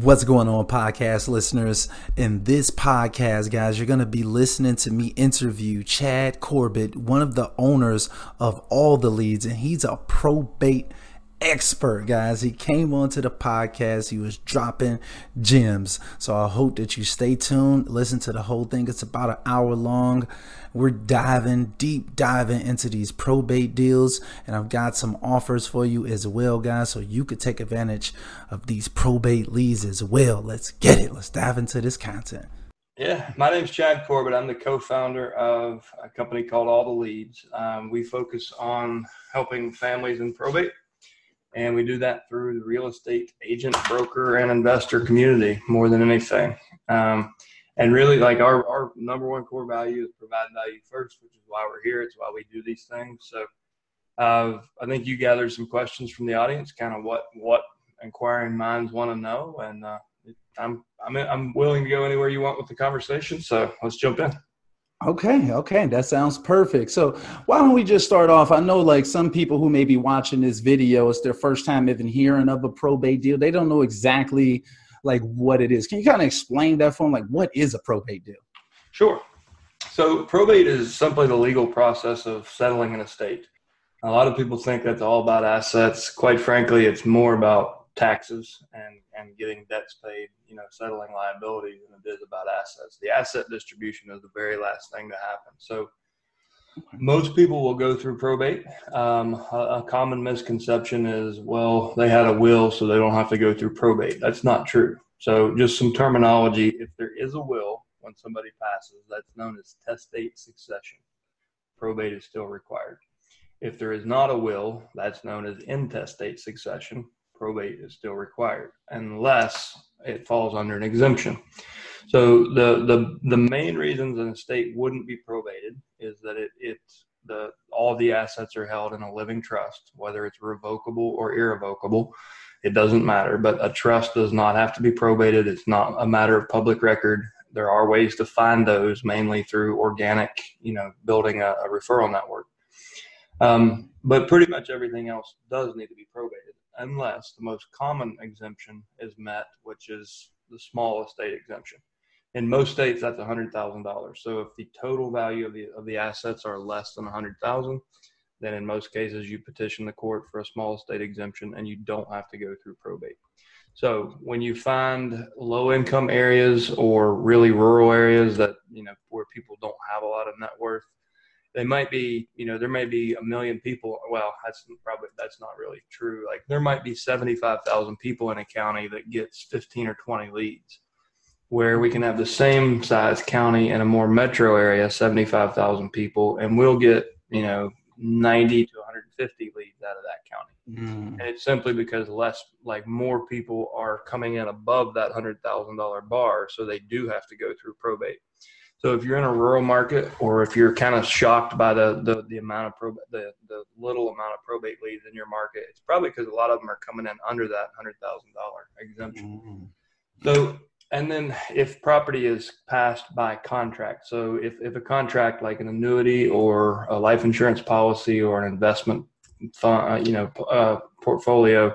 What's going on, podcast listeners? In this podcast, guys, you're going to be listening to me interview Chad Corbett, one of the owners of All the Leads, and he's a probate expert, guys. He came onto the podcast. He was dropping gems. So I hope that you stay tuned, listen to the whole thing. It's about an hour long. We're diving, deep diving into these probate deals, and I've got some offers for you as well, guys, so you could take advantage of these probate leads as well. Let's get it. Let's dive into this content. Yeah, my name is Chad Corbett. I'm the co-founder of a company called All the Leads. Um, we focus on helping families in probate and we do that through the real estate agent, broker, and investor community more than anything. Um, and really, like our, our number one core value is provide value first, which is why we're here. It's why we do these things. So uh, I think you gathered some questions from the audience, kind of what what inquiring minds want to know, and uh, I'm I'm I'm willing to go anywhere you want with the conversation. So let's jump in. Okay, okay, that sounds perfect. So, why don't we just start off? I know, like some people who may be watching this video, it's their first time even hearing of a probate deal. They don't know exactly like what it is. Can you kind of explain that for them? Like, what is a probate deal? Sure. So, probate is simply the legal process of settling an estate. A lot of people think that's all about assets. Quite frankly, it's more about taxes and, and getting debts paid, you know, settling liabilities than it is about assets. The asset distribution is the very last thing to happen. So most people will go through probate. Um, a, a, common misconception is, well, they had a will, so they don't have to go through probate. That's not true. So just some terminology. If there is a will when somebody passes, that's known as testate succession. Probate is still required. If there is not a will, that's known as intestate succession probate is still required unless it falls under an exemption. So the the the main reasons an estate wouldn't be probated is that it it's the all the assets are held in a living trust, whether it's revocable or irrevocable. It doesn't matter, but a trust does not have to be probated. It's not a matter of public record. There are ways to find those, mainly through organic, you know, building a, a referral network. Um, but pretty much everything else does need to be probated unless the most common exemption is met, which is the small estate exemption. In most states, that's $100,000. So if the total value of the, of the assets are less than 100,000, then in most cases you petition the court for a small estate exemption and you don't have to go through probate. So when you find low income areas or really rural areas that, you know, where people don't have a lot of net worth, they might be, you know, there may be a million people. Well, that's probably that's not really true. Like there might be seventy-five thousand people in a county that gets fifteen or twenty leads, where we can have the same size county in a more metro area, seventy-five thousand people, and we'll get, you know, ninety to one hundred and fifty leads out of that county. Mm. And it's simply because less, like more people are coming in above that hundred thousand dollar bar, so they do have to go through probate. So if you're in a rural market, or if you're kind of shocked by the the, the amount of probate, the the little amount of probate leads in your market, it's probably because a lot of them are coming in under that hundred thousand dollar exemption. Mm-hmm. So and then if property is passed by contract, so if if a contract like an annuity or a life insurance policy or an investment uh, you know, uh, portfolio,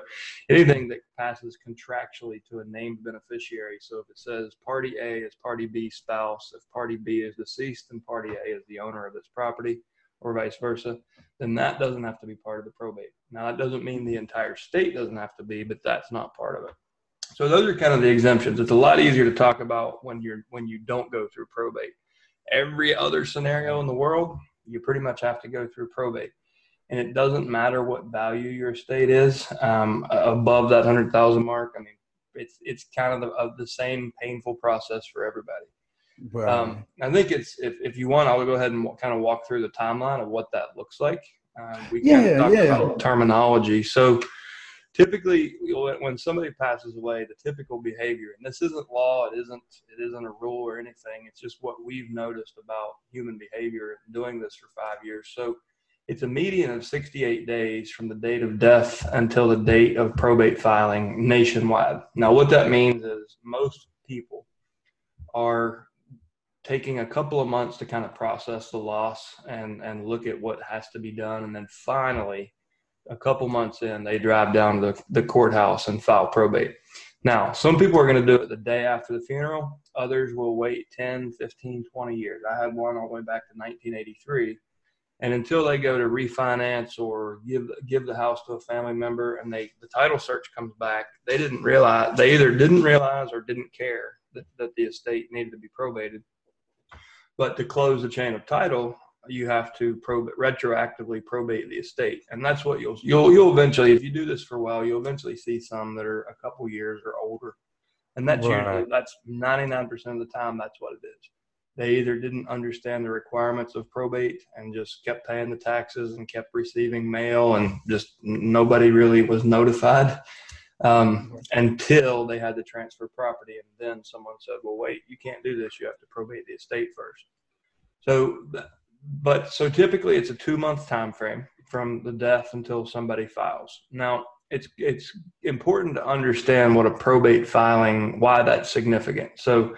anything that passes contractually to a named beneficiary. So if it says party A is party B spouse, if party B is deceased and party A is the owner of this property, or vice versa, then that doesn't have to be part of the probate. Now that doesn't mean the entire state doesn't have to be, but that's not part of it. So those are kind of the exemptions. It's a lot easier to talk about when you're when you don't go through probate. Every other scenario in the world, you pretty much have to go through probate and it doesn't matter what value your estate is um, above that hundred thousand mark. I mean, it's it's kind of the, of the same painful process for everybody. Right. Um, I think it's if, if you want, I'll go ahead and kind of walk through the timeline of what that looks like. Um, we yeah, kind of talk yeah. about terminology. So typically, when somebody passes away, the typical behavior, and this isn't law, it isn't it isn't a rule or anything. It's just what we've noticed about human behavior doing this for five years. So it's a median of 68 days from the date of death until the date of probate filing nationwide. Now, what that means is most people are taking a couple of months to kind of process the loss and, and look at what has to be done. And then finally, a couple months in, they drive down to the, the courthouse and file probate. Now, some people are going to do it the day after the funeral. Others will wait 10, 15, 20 years. I had one all the way back to 1983. And until they go to refinance or give give the house to a family member and they the title search comes back, they didn't realize they either didn't realize or didn't care that, that the estate needed to be probated. But to close the chain of title, you have to prob- retroactively probate the estate, and that's what you'll you'll you'll eventually, if you do this for a while, you'll eventually see some that are a couple years or older, and that's right. usually that's ninety nine percent of the time that's what it is. They either didn't understand the requirements of probate and just kept paying the taxes and kept receiving mail, and just nobody really was notified um, until they had to transfer property, and then someone said, "Well, wait, you can't do this. You have to probate the estate first. So but so typically it's a two month time frame from the death until somebody files. Now it's it's important to understand what a probate filing why that's significant. So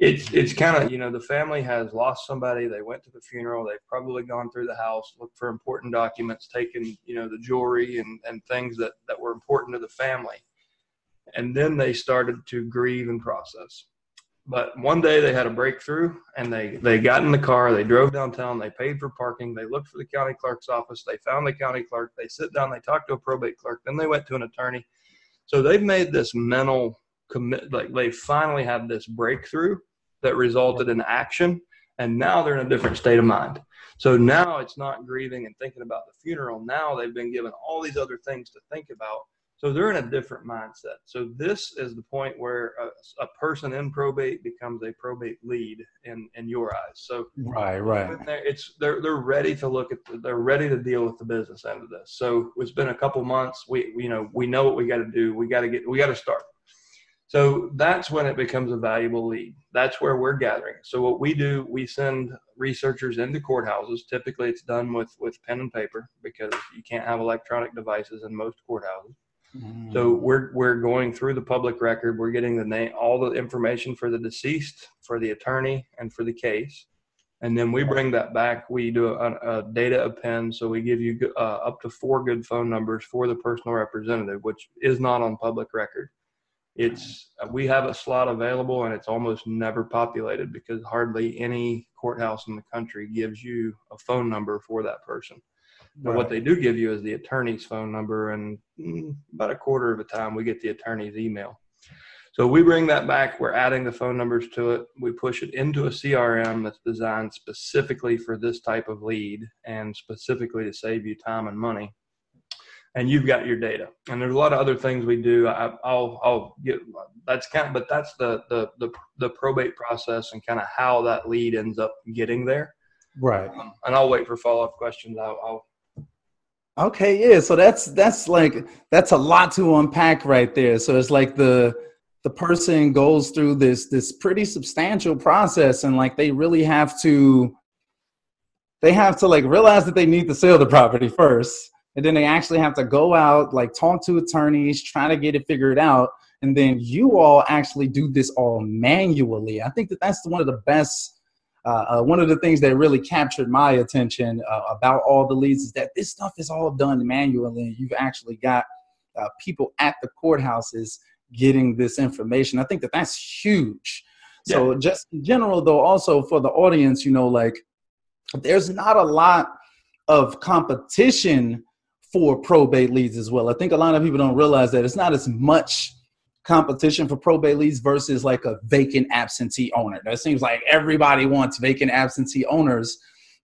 it's it's kind of you know the family has lost somebody they went to the funeral they've probably gone through the house looked for important documents taken you know the jewelry and and things that that were important to the family and then they started to grieve and process but one day they had a breakthrough and they, they got in the car, they drove downtown, they paid for parking, they looked for the county clerk's office, they found the county clerk, they sit down, they talked to a probate clerk, then they went to an attorney. So they've made this mental commit, like they finally had this breakthrough that resulted in action. And now they're in a different state of mind. So now it's not grieving and thinking about the funeral. Now they've been given all these other things to think about so they're in a different mindset. So this is the point where a, a, person in probate becomes a probate lead in, in your eyes. So right, right. It's they're they're ready to look at the, they're ready to deal with the business end of this. So it's been a couple months. We you know we know what we got to do. We got to get we got to start. So that's when it becomes a valuable lead. That's where we're gathering. So what we do, we send researchers into courthouses. Typically, it's done with with pen and paper because you can't have electronic devices in most courthouses Mm. So we're we're going through the public record. We're getting the name, all the information for the deceased, for the attorney, and for the case, and then we bring that back. We do a, a data append, so we give you uh, up to four good phone numbers for the personal representative, which is not on public record. It's we have a slot available, and it's almost never populated because hardly any courthouse in the country gives you a phone number for that person. But right. what they do give you is the attorney's phone number, and mm, about a quarter of the time we get the attorney's email. So we bring that back. We're adding the phone numbers to it. We push it into a CRM that's designed specifically for this type of lead and specifically to save you time and money. And you've got your data. And there's a lot of other things we do. I, will I'll get that's kind of, but that's the the the, the probate process and kind of how that lead ends up getting there. Right. Um, and I'll wait for follow up questions. I'll, I'll Okay, yeah. So that's that's like that's a lot to unpack right there. So it's like the the person goes through this this pretty substantial process and like they really have to they have to like realize that they need to sell the property first and then they actually have to go out like talk to attorneys try to get it figured out and then you all actually do this all manually i think that that's one of the best uh, uh, one of the things that really captured my attention uh, about all the leads is that this stuff is all done manually. You've actually got uh, people at the courthouses getting this information. I think that that's huge. Yeah. So, just in general, though, also for the audience, you know, like there's not a lot of competition for probate leads as well. I think a lot of people don't realize that it's not as much competition for probate leads versus like a vacant absentee owner. That seems like everybody wants vacant absentee owners,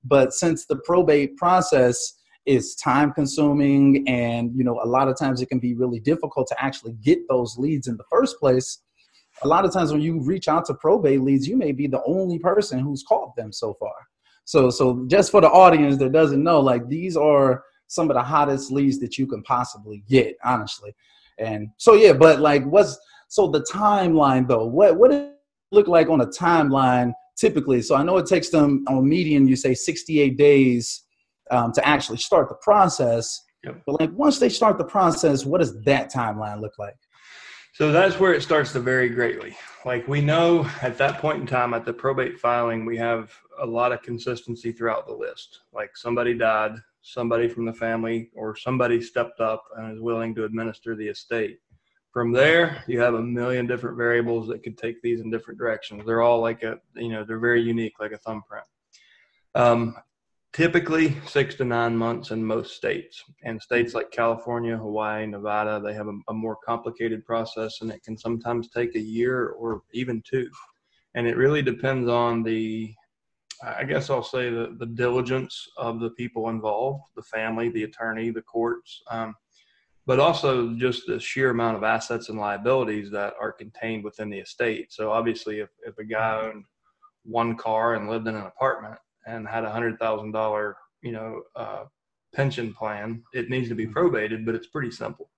but since the probate process is time consuming and you know a lot of times it can be really difficult to actually get those leads in the first place a lot of times when you reach out to probate leads you may be the only person who's called them so far so so just for the audience that doesn't know like these are some of the hottest leads that you can possibly get honestly and so yeah, but like what's so the timeline though? What what it look like on a timeline typically? So I know it takes them on median, you say 68 days um, to actually start the process. Yep. But like once they start the process, what does that timeline look like? So that's where it starts to vary greatly. Like we know at that point in time at the probate filing, we have a lot of consistency throughout the list. Like somebody died, somebody from the family or somebody stepped up and is willing to administer the estate. From there, you have a million different variables that could take these in different directions. They're all like a, you know, they're very unique, like a thumbprint. Um, typically six to nine months in most states. And states like California, Hawaii, Nevada, they have a, a, more complicated process and it can sometimes take a year or even two. And it really depends on the, I guess I'll say the, the diligence of the people involved, the family, the attorney, the courts. Um, but also just the sheer amount of assets and liabilities that are contained within the estate. So obviously, if, if a guy owned one car and lived in an apartment and had a hundred thousand dollar, you know, uh, pension plan, it needs to be probated, but it's pretty simple.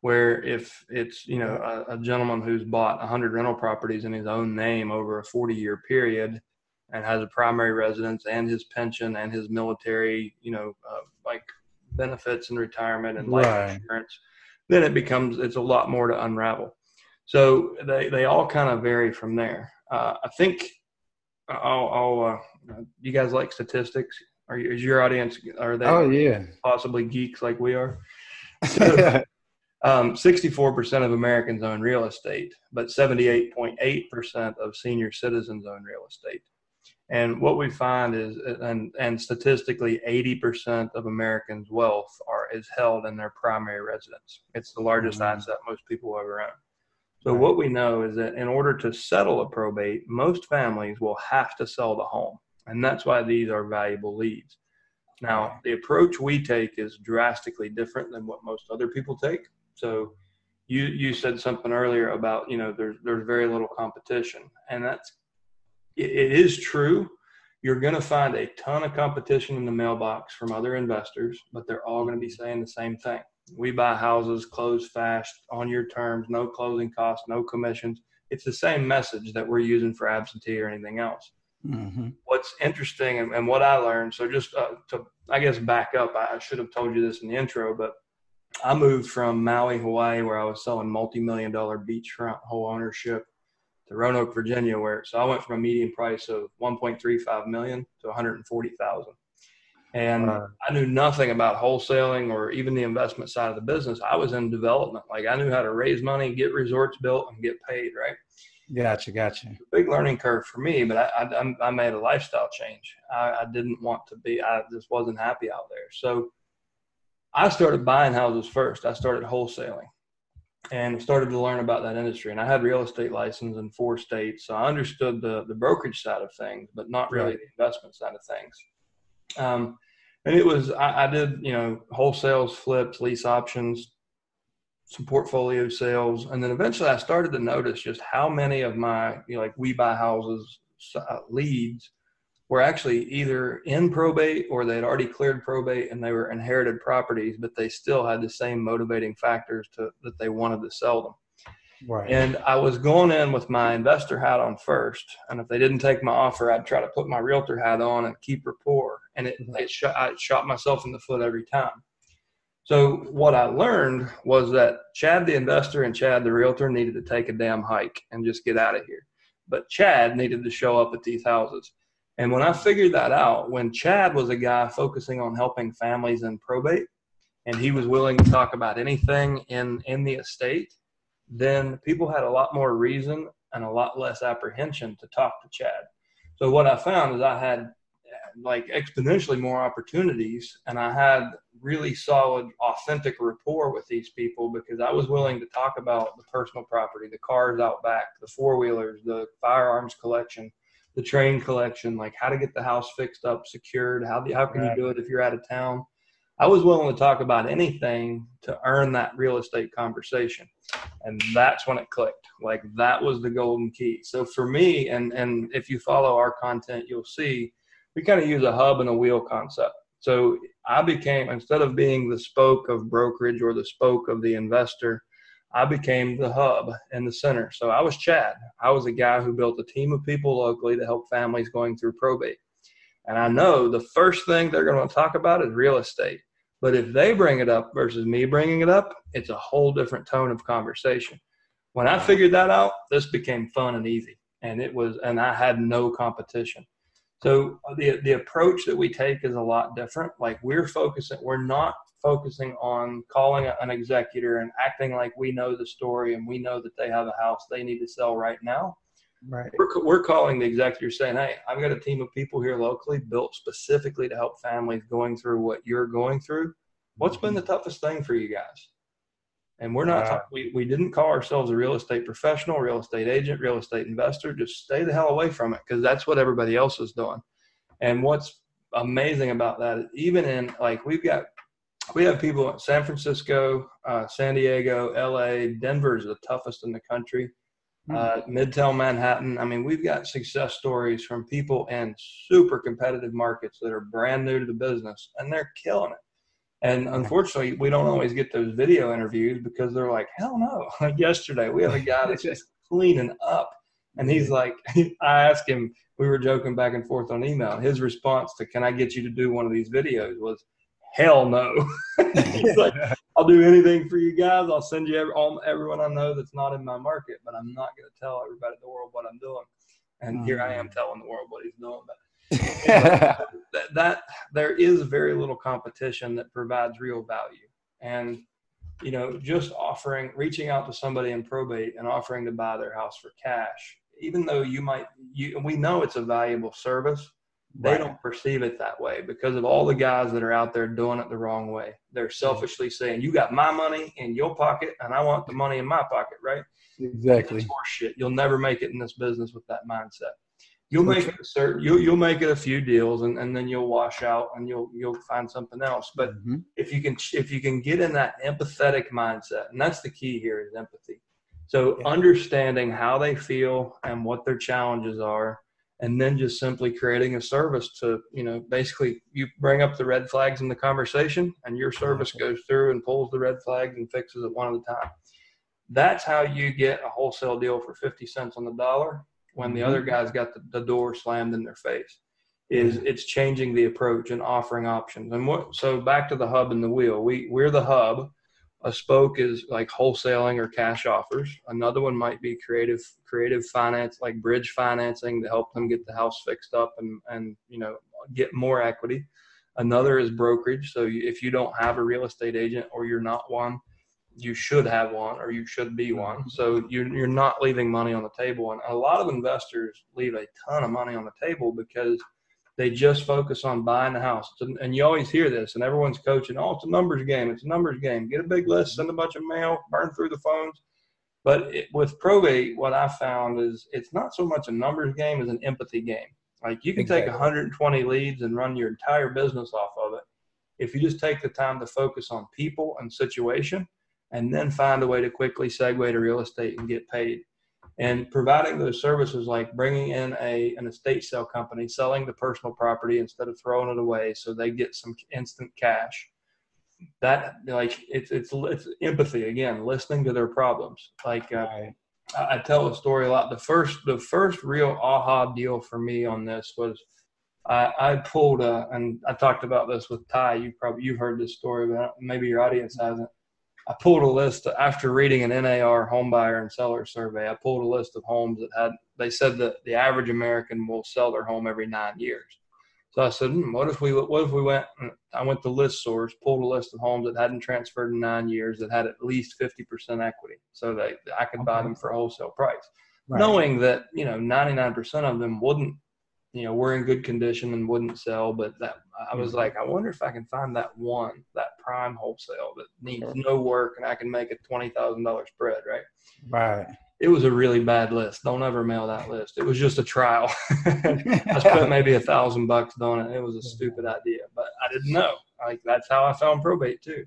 Where if it's you know a, a gentleman who's bought a hundred rental properties in his own name over a forty year period and has a primary residence and his pension and his military, you know, uh, like benefits and retirement and life right. insurance, then it becomes it's a lot more to unravel. So they they all kind of vary from there. Uh, I think I'll, I'll uh, you guys like statistics? Are you, is your audience are they? Oh yeah, possibly geeks like we are. So, um, 64% of Americans own real estate, but 78.8% of senior citizens own real estate. And what we find is, and, and statistically, 80% of Americans' wealth are is held in their primary residence. It's the largest mm-hmm. asset most people ever own. So what we know is that in order to settle a probate, most families will have to sell the home, and that's why these are valuable leads. Now, the approach we take is drastically different than what most other people take. So you you said something earlier about you know there's there's very little competition, and that's it is true. You're going to find a ton of competition in the mailbox from other investors, but they're all going to be saying the same thing. We buy houses, close fast, on your terms, no closing costs, no commissions. It's the same message that we're using for absentee or anything else. Mm-hmm. What's interesting and, and, what I learned, so just uh, to, I guess, back up, I should have told you this in the intro, but I moved from Maui, Hawaii, where I was selling multi million dollar beachfront whole ownership to Roanoke, Virginia, where so I went from a median price of 1.35 million to 140,000. And I knew nothing about wholesaling or even the investment side of the business. I was in development. Like I knew how to raise money, get resorts built, and get paid. Right. Gotcha, gotcha. Big learning curve for me, but I, I, I made a lifestyle change. I, I didn't want to be. I just wasn't happy out there. So I started buying houses first. I started wholesaling and started to learn about that industry. And I had real estate license in four states, so I understood the the brokerage side of things, but not really the investment side of things. Um, and it was I, I, did you know wholesales, flips, lease options, some portfolio sales, and then eventually I started to notice just how many of my you know, like we buy houses uh, leads were actually either in probate or they had already cleared probate and they were inherited properties, but they still had the same motivating factors to that they wanted to sell them. Right. And I was going in with my investor hat on first, and if they didn't take my offer, I'd try to put my realtor hat on and keep rapport. And it, mm-hmm. it shot, I shot myself in the foot every time. So what I learned was that Chad the investor and Chad the realtor needed to take a damn hike and just get out of here. But Chad needed to show up at these houses. And when I figured that out, when Chad was a guy focusing on helping families in probate, and he was willing to talk about anything in in the estate, then people had a lot more reason and a lot less apprehension to talk to Chad. So what I found is I had like exponentially more opportunities and I had really solid authentic rapport with these people because I was willing to talk about the personal property, the cars out back, the four wheelers, the firearms collection, the train collection, like how to get the house fixed up, secured, how how can right. you do it if you're out of town. I was willing to talk about anything to earn that real estate conversation. And that's when it clicked. Like that was the golden key. So for me, and and if you follow our content, you'll see we kind of use a hub and a wheel concept. So I became instead of being the spoke of brokerage or the spoke of the investor, I became the hub and the center. So I was Chad. I was a guy who built a team of people locally to help families going through probate. And I know the first thing they're going to talk about is real estate. But if they bring it up versus me bringing it up, it's a whole different tone of conversation. When I figured that out, this became fun and easy. And it was, and I had no competition. So the, the approach that we take is a lot different. Like we're focusing, we're not focusing on calling an executor and acting like we know the story and we know that they have a house they need to sell right now. Right. We're, we're calling the executor saying, Hey, I've got a team of people here locally built specifically to help families going through what you're going through. What's been mm-hmm. the toughest thing for you guys? And we're not, talk- we, we didn't call ourselves a real estate professional, real estate agent, real estate investor. Just stay the hell away from it because that's what everybody else is doing. And what's amazing about that, even in like we've got, we have people in San Francisco, uh, San Diego, LA, Denver is the toughest in the country. Uh, Midtown Manhattan. I mean, we've got success stories from people in super competitive markets that are brand new to the business and they're killing it. And unfortunately, we don't always get those video interviews because they're like, hell no. Like yesterday, we have a guy that's just cleaning up. And he's like, I asked him, we were joking back and forth on email. His response to, can I get you to do one of these videos was, hell no. he's like, I'll do anything for you guys. I'll send you every, all, everyone I know that's not in my market, but I'm not going to tell everybody in the world what I'm doing. And here I am mm. telling the world what he's doing. But that, that there is very little competition that provides real value and you know just offering reaching out to somebody in probate and offering to buy their house for cash even though you might you we know it's a valuable service they Right. don't perceive it that way because of all the guys that are out there doing it the wrong way they're selfishly saying you got my money in your pocket and i want the money in my pocket right exactly. horseshit. You'll never make it in this business with that mindset. You'll make it a certain, you'll, you'll make it a few deals and, and then you'll wash out and you'll, you'll find something else. But Mhm. if you can, if you can get in that empathetic mindset, and that's the key here is empathy. So understanding how they feel and what their challenges are, and then just simply creating a service to, you know, basically you bring up the red flags in the conversation and your service goes through and pulls the red flags and fixes it one at a time. That's how you get a wholesale deal for 50 cents on the dollar when the Mhm. other guy's got the, the door slammed in their face is it's changing the approach and offering options. And what so back to the hub and the wheel. We we're the hub. A spoke is like wholesaling or cash offers. Another one might be creative creative finance, like bridge financing to help them get the house fixed up and and you know get more equity. Another is brokerage. So you, if you don't have a real estate agent or you're not one, you should have one or you should be one. Mm-hmm. So you're, you're not leaving money on the table. And a lot of investors leave a ton of money on the table because they just focus on buying the house. And- you always hear this, and everyone's coaching, oh, it's a numbers game. It's a numbers game. Get a big list, send a bunch of mail, burn through the phones. But it, with probate, what I found is it's not so much a numbers game as an empathy game. Like you can take 120 leads and run your entire business off of it. If you just take the time to focus on people and situation, and then find a way to quickly segue to real estate and get paid. And providing those services like bringing in a an estate sale company, selling the personal property instead of throwing it away, so they get some instant cash. That like it's it's it's empathy again, listening to their problems. Like uh, Right. I, I tell a story a lot. The first the first real aha deal for me on this was I, I pulled a and I talked about this with Ty. You probably you've heard this story, but maybe your audience hasn't. I pulled a list after reading an NAR home buyer and seller survey. I pulled a list of homes that had. They said that the average American will sell their home every nine years. So I said, hmm, what if we what if we went? I went to List Source, pulled a list of homes that hadn't transferred in nine years that had at least fifty percent equity, so that I could buy them for a wholesale price Right. knowing that you know 99% of them wouldn't you know were in good condition and wouldn't sell but that i was Mhm. like i wonder if i can find that one that prime wholesale that needs no work and i can make a $20000 spread right? Right. it was a really bad list. Don't ever mail that list. It was just a trial. I spent maybe a thousand bucks on it. It was a stupid idea but i didn't know. Like that's how i found probate too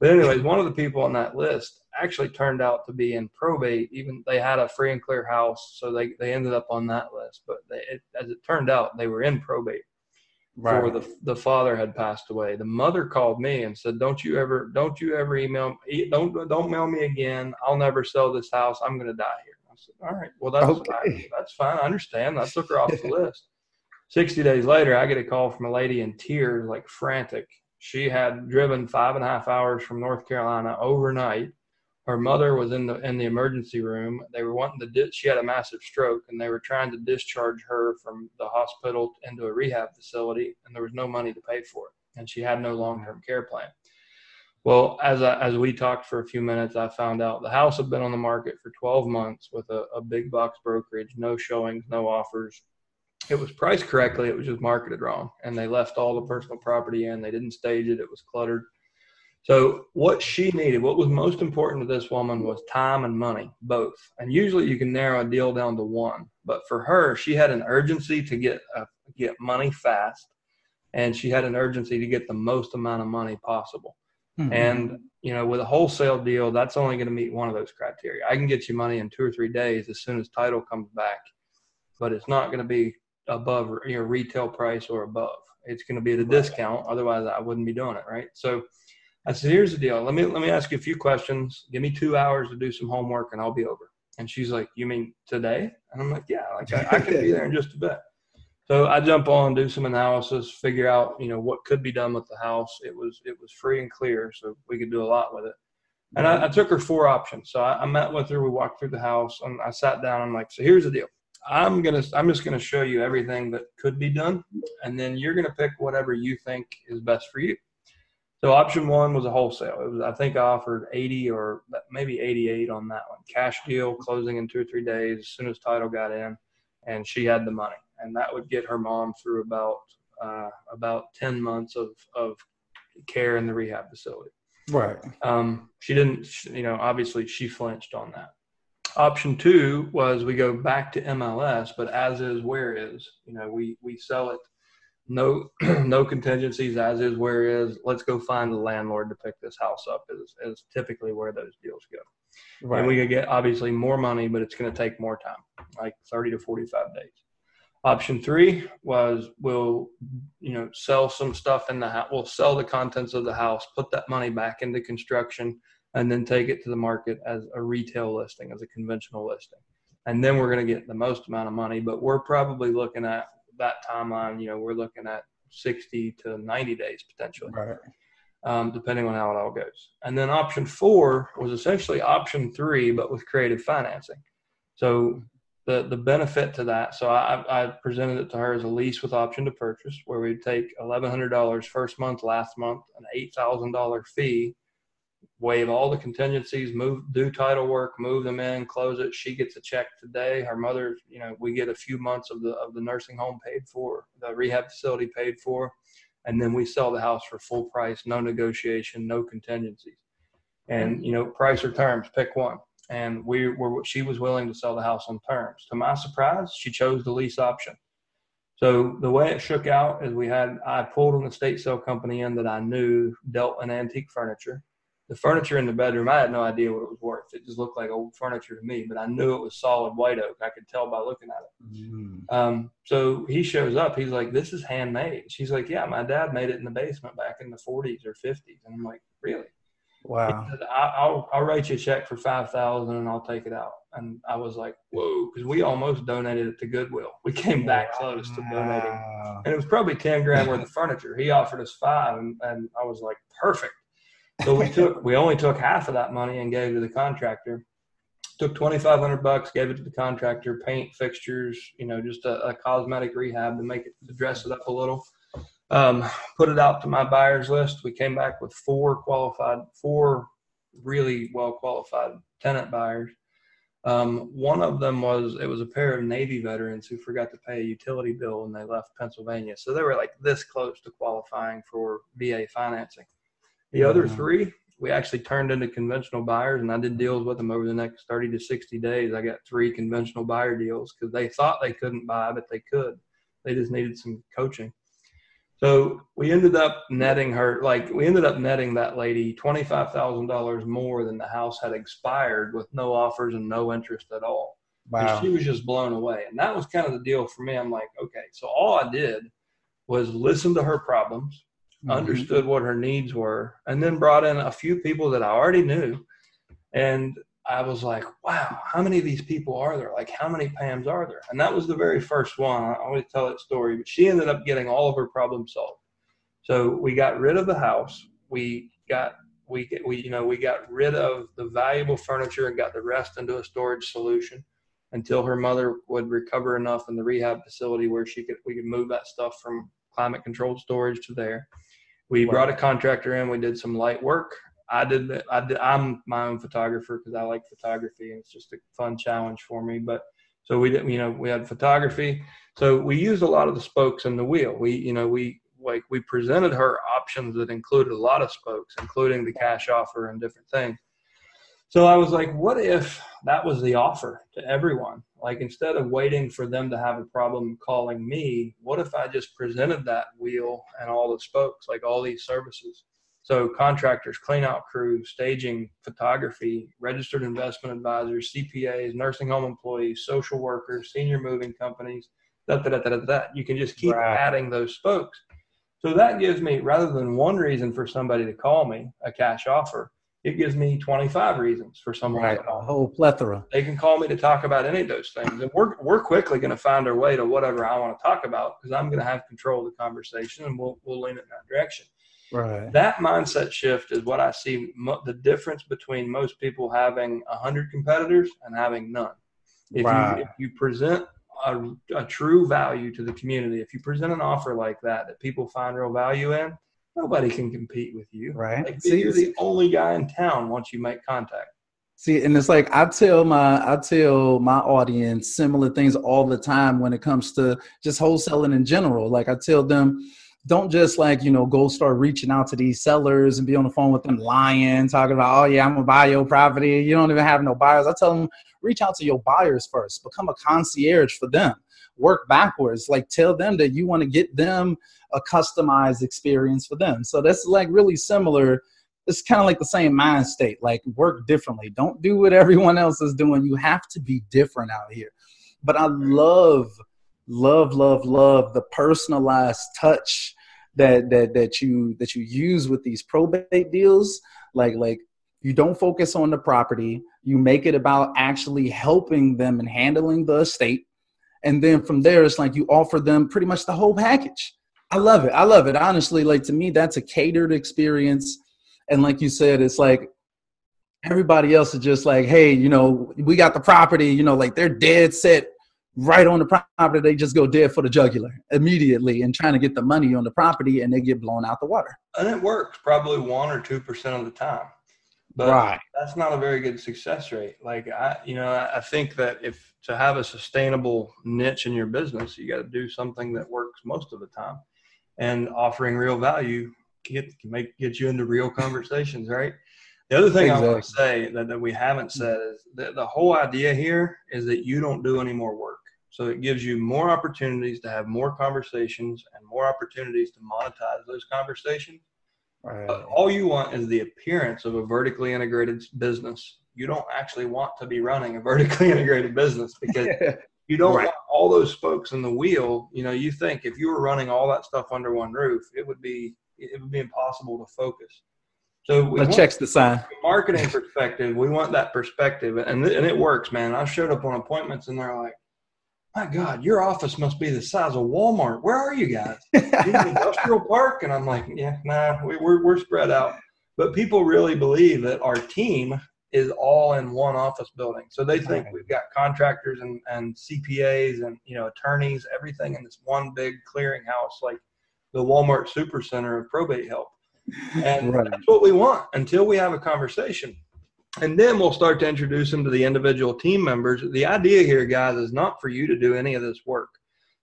but anyways one of the people on that list actually turned out to be in probate even they had a free and clear house so they, they ended up on that list but they, it, as it turned out they were in probate right. for the the father had passed away. The mother called me and said, "Don't you ever, don't you ever email, don't don't mail me again. I'll never sell this house. I'm going to die here." I said, "All right, well that's Okay. fine. That's fine. I understand. I took her off the list." Sixty days later, I get a call from a lady in tears, like frantic. She had driven five and a half hours from North Carolina overnight. Her mother was in the in the emergency room. They were wanting to. Di- she had a massive stroke, and they were trying to discharge her from the hospital into a rehab facility, and there was no money to pay for it, and she had no long term care plan. Well, as I, as we talked for a few minutes, I found out the house had been on the market for 12 months with a, a big box brokerage, no showings, no offers. It was priced correctly. It was just marketed wrong, and they left all the personal property in. They didn't stage it. It was cluttered. So what she needed, what was most important to this woman was time and money, both. And usually you can narrow a deal down to one, but for her, she had an urgency to get uh, get money fast, and she had an urgency to get the most amount of money possible. Mm-hmm. And you know, with a wholesale deal, that's only going to meet one of those criteria. I can get you money in two or three days as soon as title comes back, but it's not going to be above your retail price or above. It's going to be at a discount. Otherwise, I wouldn't be doing it. Right. So I said, here's the deal. Let me let me ask you a few questions. Give me two hours to do some homework, and I'll be over. And she's like, you mean today? And I'm like, yeah, like I, I can be there in just a bit. So I jump on, do some analysis, figure out, you know, what could be done with the house. It was it was free and clear, so we could do a lot with it. And I, I took her four options. So I, I, met with her. We walked through the house, and I sat down. I'm like, so here's the deal. I'm gonna I'm just gonna show you everything that could be done, and then you're gonna pick whatever you think is best for you. So option one was a wholesale. It was I think I offered 80 or maybe 88 on that one. Cash deal, closing in two or three days as soon as title got in, and she had the money, and that would get her mom through about uh, about 10 months of of care in the rehab facility. Right. Um, she didn't, you know, obviously she flinched on that. Option two was we go back to MLS, but as is, where is, you know, we we sell it. No no contingencies as is where is. Let's go find the landlord to pick this house up is, is typically where those deals go. Right. and we could get obviously more money but it's going to take more time like 30 to 45 days. Option three was we'll you know sell some stuff in the house we'll sell the contents of the house put that money back into construction and then take it to the market as a retail listing as a conventional listing and then we're going to get the most amount of money but we're probably looking at that timeline, you know, we're looking at 60 to 90 days potentially, right. um, depending on how it all goes. And then option four was essentially option three, but with creative financing. So the the benefit to that, so I, I presented it to her as a lease with option to purchase, where we'd take $1,100 first month, last month, an $8,000 fee waive all the contingencies, move, do title work, move them in, close it. She gets a check today. Her mother, you know, we get a few months of the of the nursing home paid for, the rehab facility paid for, and then we sell the house for full price, no negotiation, no contingencies, and you know, price or terms, pick one. And we were she was willing to sell the house on terms. To my surprise, she chose the lease option. So the way it shook out is we had I pulled an estate sale company in that I knew dealt in antique furniture the furniture in the bedroom, I had no idea what it was worth. It just looked like old furniture to me, but I knew it was solid white oak. I could tell by looking at it. Mm. Um, so he shows up. He's like, "This is handmade." She's like, "Yeah, my dad made it in the basement back in the 40s or 50s." And I'm like, "Really?" Wow. Said, I'll I'll write you a check for five thousand and I'll take it out. And I was like, "Whoa!" Because we almost donated it to Goodwill. We came back wow. close to donating, and it was probably ten grand worth of furniture. He offered us five, and, and I was like, "Perfect." So we took we only took half of that money and gave it to the contractor. Took twenty five hundred bucks, gave it to the contractor, paint, fixtures, you know, just a, a, cosmetic rehab to make it to dress it up a little. Um, put it out to my buyers list. We came back with four qualified, four really well qualified tenant buyers. Um, one of them was it was a pair of Navy veterans who forgot to pay a utility bill when they left Pennsylvania, so they were like this close to qualifying for VA financing. The other three, we actually turned into conventional buyers, and I did deals with them over the next 30 to 60 days. I got three conventional buyer deals because they thought they couldn't buy, but they could. They just needed some coaching. So we ended up netting her, like, we ended up netting that lady $25,000 more than the house had expired with no offers and no interest at all. Wow. And she was just blown away. And that was kind of the deal for me. I'm like, okay, so all I did was listen to her problems, mm-hmm. understood what her needs were, and then brought in a few people that I already knew. And I was like, wow, how many of these people are there? Like, how many Pams are there? And that was the very first one. I always tell that story, but she ended up getting all of her problems solved. So we got rid of the house. We got we we you know we got rid of the valuable furniture and got the rest into a storage solution until her mother would recover enough in the rehab facility where she could we could move that stuff from climate controlled storage to there. We wow. brought a contractor in. We did some light work, I did. I did, I'm my own photographer because I like photography and it's just a fun challenge for me. But so we did, you know, we had photography. So we used a lot of the spokes in the wheel. We, you know, we like we presented her options that included a lot of spokes, including the cash offer and different things. So I was like, what if that was the offer to everyone? Like instead of waiting for them to have a problem calling me, what if I just presented that wheel and all the spokes, like all these services? So contractors, cleanout crews, staging, photography, registered investment advisors, CPAs, nursing home employees, social workers, senior moving companies, da, da, da, da, da, You can just keep right. adding those spokes. So that gives me, rather than one reason for somebody to call me, a cash offer, it gives me 25 reasons for someone right, a whole plethora. They can call me to talk about any of those things. And we're, we're quickly going to find our way to whatever I want to talk about because I'm going to have control of the conversation and we'll, we'll lean it in that direction. Right. That mindset shift is what I see mo- the difference between most people having 100 competitors and having none. If, right. you, if you present a, a true value to the community, if you present an offer like that that people find real value in, nobody can compete with you. Right. Like, See, you're the only guy in town once you make contact. See, and it's like I tell my I tell my audience similar things all the time when it comes to just wholesaling in general. Like I tell them, don't just like you know go start reaching out to these sellers and be on the phone with them lying talking about oh yeah i'm gonna buy your property you don't even have no buyers i tell them reach out to your buyers first become a concierge for them work backwards. Like tell them that you want to get them a customized experience for them. So that's like really similar. It's kind of like the same mind state like work differently. Don't do what everyone else is doing. You have to be different out here. But i love love love love the personalized touch that that that you that you use with these probate deals. Like like you don't focus on the property. You make it about actually helping them and handling the estate and then from there it's like you offer them pretty much the whole package i love it i love it honestly like to me that's a catered experience and like you said it's like everybody else is just like hey you know we got the property you know like they're dead set right on the property, they just go dead for the jugular immediately and trying to get the money on the property and they get blown out the water. And it works probably one or two percent of the time. But right. that's not a very good success rate. Like I you know, I think that if to have a sustainable niche in your business, you got to do something that works most of the time. And offering real value get make get you into real conversations, right? The other thing exactly. I want to say that, that we haven't said is that the whole idea here is that you don't do any more work. So it gives you more opportunities to have more conversations and more opportunities to monetize those conversations. Right. all you want is the appearance of a vertically integrated business. You don't actually want to be running a vertically integrated business because you don't right. want all those spokes in the wheel. You know, you think if you were running all that stuff under one roof, it would be it would be impossible to focus. So we checks the sign. Marketing perspective, we want that perspective, and and it works, man. I showed up on appointments, and they're like, my God, your office must be the size of Walmart. Where are you guys? industrial park? And I'm like, yeah, nah, we, we're, we're spread out. But people really believe that our team is all in one office building. So they think we've got contractors and, and CPAs and, you know, attorneys, everything in this one big clearinghouse, like the Walmart supercenter of probate help. And right. that's what we want until we have a conversation and then we'll start to introduce them to the individual team members. The idea here, guys, is not for you to do any of this work.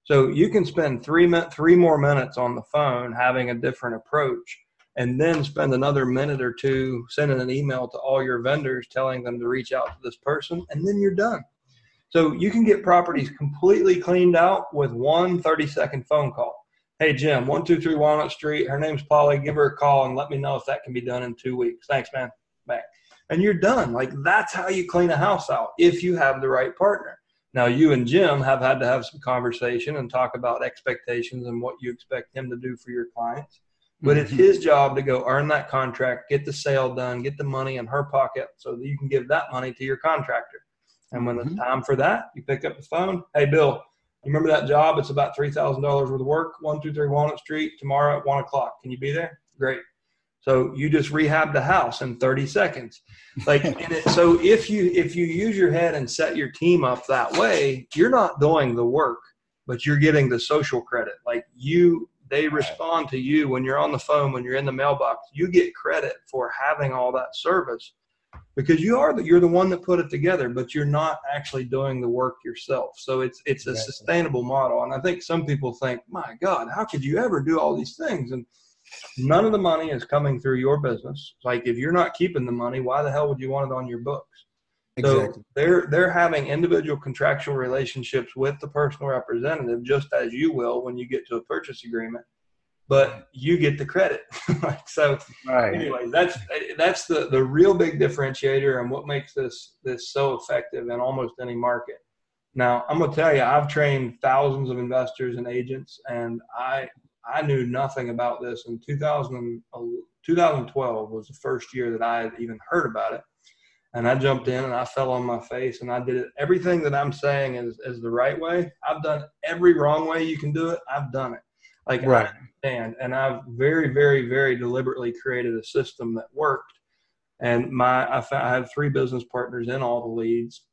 So you can spend three three more minutes on the phone having a different approach, and then spend another minute or two sending an email to all your vendors telling them to reach out to this person, and then you're done. So you can get properties completely cleaned out with one 30 second phone call. Hey Jim, one two three Walnut Street. Her name's Polly. Give her a call and let me know if that can be done in two weeks. Thanks, man. Back and you're done. Like that's how you clean a house out if you have the right partner. Now, you and Jim have had to have some conversation and talk about expectations and what you expect him to do for your clients. But mm-hmm. it's his job to go earn that contract, get the sale done, get the money in her pocket so that you can give that money to your contractor. And when mm-hmm. it's time for that, you pick up the phone. Hey, Bill, you remember that job? It's about $3,000 worth of work, 123 Walnut Street, tomorrow at 1 o'clock. Can you be there? Great. So you just rehab the house in 30 seconds. Like it, so if you if you use your head and set your team up that way, you're not doing the work, but you're getting the social credit. Like you They respond to you when you're on the phone, when you're in the mailbox. You get credit for having all that service because you are the, you're the one that put it together, but you're not actually doing the work yourself. So it's it's a exactly. sustainable model. And I think some people think, my God, how could you ever do all these things? And none of the money is coming through your business. Like if you're not keeping the money, why the hell would you want it on your books? Exactly. So they're they're having individual contractual relationships with the personal representative, just as you will when you get to a purchase agreement but you get the credit. so right. anyway, that's that's the the real big differentiator and what makes this this so effective in almost any market. Now, I'm gonna tell you, I've trained thousands of investors and agents, and I I knew nothing about this. In 2000, 2012 was the first year that I had even heard about it. And I jumped in and I fell on my face and I did it. Everything that I'm saying is, is the right way. I've done every wrong way you can do it. I've done it. Like right. I understand, and I've very, very, very deliberately created a system that worked. And my I, I have three business partners in all the leads.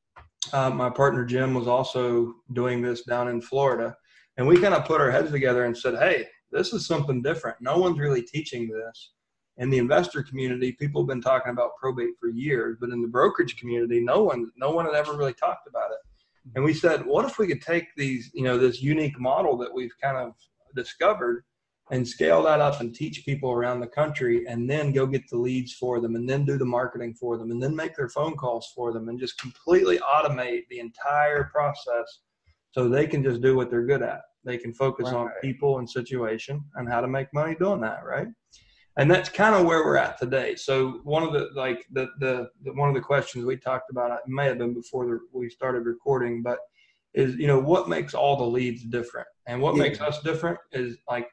Uh, my partner Jim was also doing this down in Florida, and we kind of put our heads together and said, "Hey, this is something different. No one's really teaching this." In the investor community, people have been talking about probate for years, but in the brokerage community, no one, no one had ever really talked about it. And we said, what if we could take these, you know, this unique model that we've kind of discovered and scale that up and teach people around the country and then go get the leads for them and then do the marketing for them and then make their phone calls for them and just completely automate the entire process so they can just do what they're good at. They can focus right. on people and situation and how to make money doing that, right? And that's kind of where we're at today. So one of the like the the, the one of the questions we talked about it may have been before the, we started recording, but is you know what makes all the leads different and what yeah. makes us different is like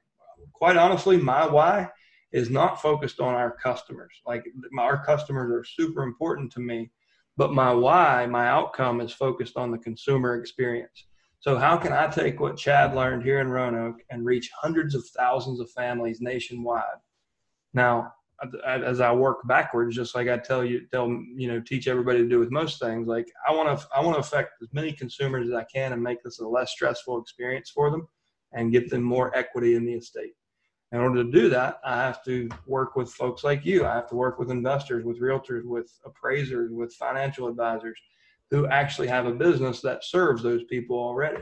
quite honestly my why is not focused on our customers like our customers are super important to me but my why my outcome is focused on the consumer experience so how can i take what chad learned here in roanoke and reach hundreds of thousands of families nationwide now as I work backwards, just like I tell you, tell you know, teach everybody to do with most things. Like I want to, I want to affect as many consumers as I can and make this a less stressful experience for them, and get them more equity in the estate. In order to do that, I have to work with folks like you. I have to work with investors, with realtors, with appraisers, with financial advisors, who actually have a business that serves those people already.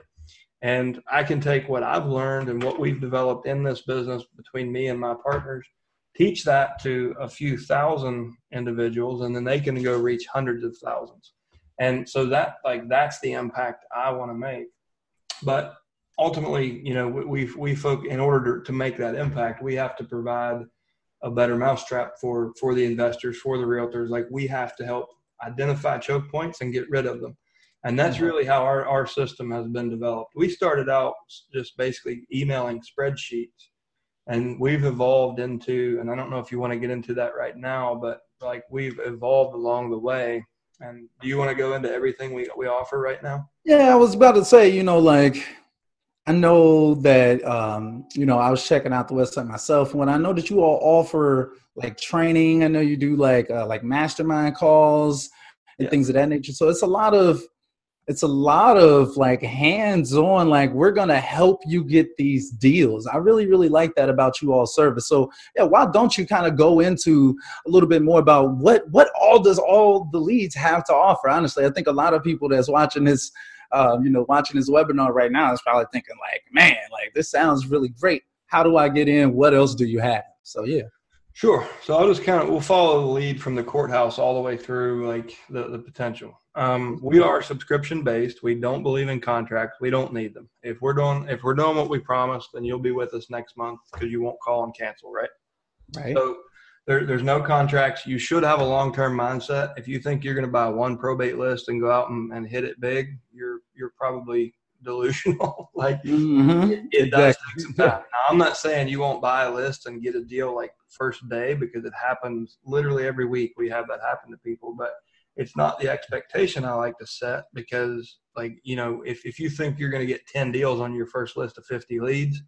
And I can take what I've learned and what we've developed in this business between me and my partners teach that to a few thousand individuals and then they can go reach hundreds of thousands. And so that like that's the impact i want to make. But ultimately you know we we folk in order to, to make that impact we have to provide a better mousetrap for for the investors for the realtors. Like we have to help identify choke points and get rid of them. And that's mm-hmm. really how our, our system has been developed. We started out just basically emailing spreadsheets and we've evolved into and i don't know if you want to get into that right now but like we've evolved along the way. And do you want to go into everything we, we offer right now? Yeah i was about to say you know like i know that um, you know i was checking out the website myself when i know that you all offer like training i know you do like uh, like mastermind calls and yeah. things of that nature. So it's a lot of it's a lot of like hands on like we're gonna help you get these deals. I really really like that about you all service. So yeah why don't you kind of go into a little bit more about what what all does all the leads have to offer? Honestly i think a lot of people that's watching this uh, you know watching this webinar right now is probably thinking like man like this sounds really great. How do i get in? What else do you have? So yeah Sure. So I'll just kind of we'll follow the lead from the courthouse all the way through like the, the potential. Um, we are subscription based. We don't believe in contracts. We don't need them. If we're doing if we're doing what we promised, then you'll be with us next month because you won't call and cancel, right? Right. So there, there's no contracts. You should have a long term mindset. If you think you're going to buy one probate list and go out and, and hit it big, you're you're probably delusional. like mm-hmm. it, it does take some time. Now, I'm not saying you won't buy a list and get a deal like first day because it happens literally every week. We have that happen to people, but it's not the expectation I like to set because like, you know, if, if you think you're going to get 10 deals on your first list of 50 leads,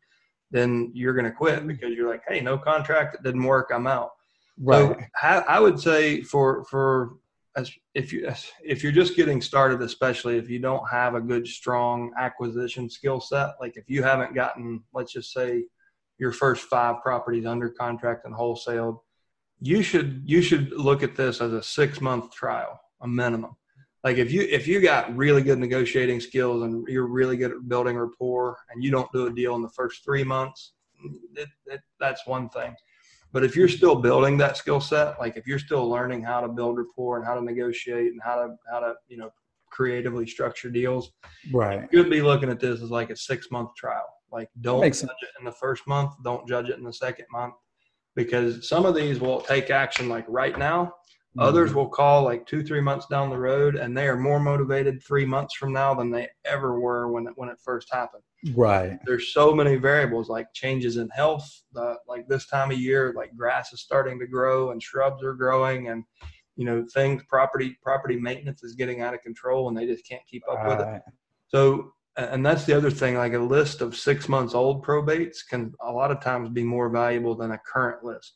then you're going to quit because you're like, Hey, no contract. It didn't work. I'm out. Right. So I would say for, for as if you if you're just getting started, especially if you don't have a good strong acquisition skill set, like if you haven't gotten, let's just say, your first five properties under contract and wholesaled, you should you should look at this as a six month trial, a minimum. Like if you if you got really good negotiating skills and you're really good at building rapport, and you don't do a deal in the first three months, it, it, that's one thing. But if you're still building that skill set, like if you're still learning how to build rapport and how to negotiate and how to how to you know creatively structure deals, right? You could be looking at this as like a six month trial. Like don't judge sense. it in the first month, don't judge it in the second month, because some of these will take action like right now. Mm-hmm. Others will call like two, three months down the road, and they are more motivated three months from now than they ever were when it, when it first happened. Right. There's so many variables like changes in health. Uh, like this time of year, like grass is starting to grow and shrubs are growing, and you know things property property maintenance is getting out of control, and they just can't keep up right. with it. So and that's the other thing like a list of six months old probates can a lot of times be more valuable than a current list.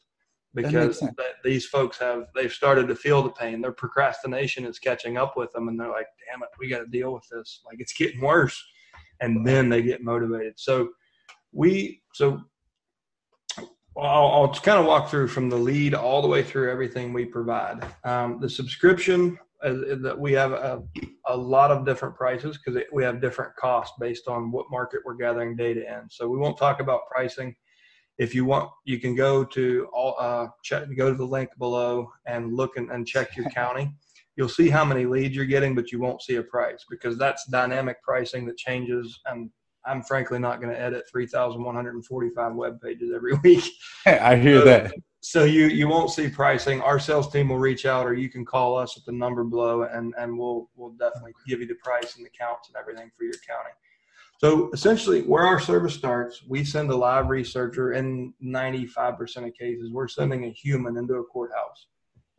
Because these folks have they've started to feel the pain. Their procrastination is catching up with them and they're like damn it we got to deal with this. Like it's getting worse. And then they get motivated. So we so I'll, I'll kind of walk through from the lead all the way through everything we provide. Um, the subscription that we have a, a lot of different prices because we have different costs based on what market we're gathering data in. So we won't talk about pricing. If you want, you can go to all uh, check, go to the link below and look and, and check your county. You'll see how many leads you're getting, but you won't see a price because that's dynamic pricing that changes. And I'm frankly not going to edit 3,145 web pages every week. I hear so, that so you you won't see pricing. Our sales team will reach out, or you can call us at the number below, and and we'll we'll definitely give you the price and the counts and everything for your county. So essentially, where our service starts, we send a live researcher. In 95% of cases, we're sending a human into a courthouse.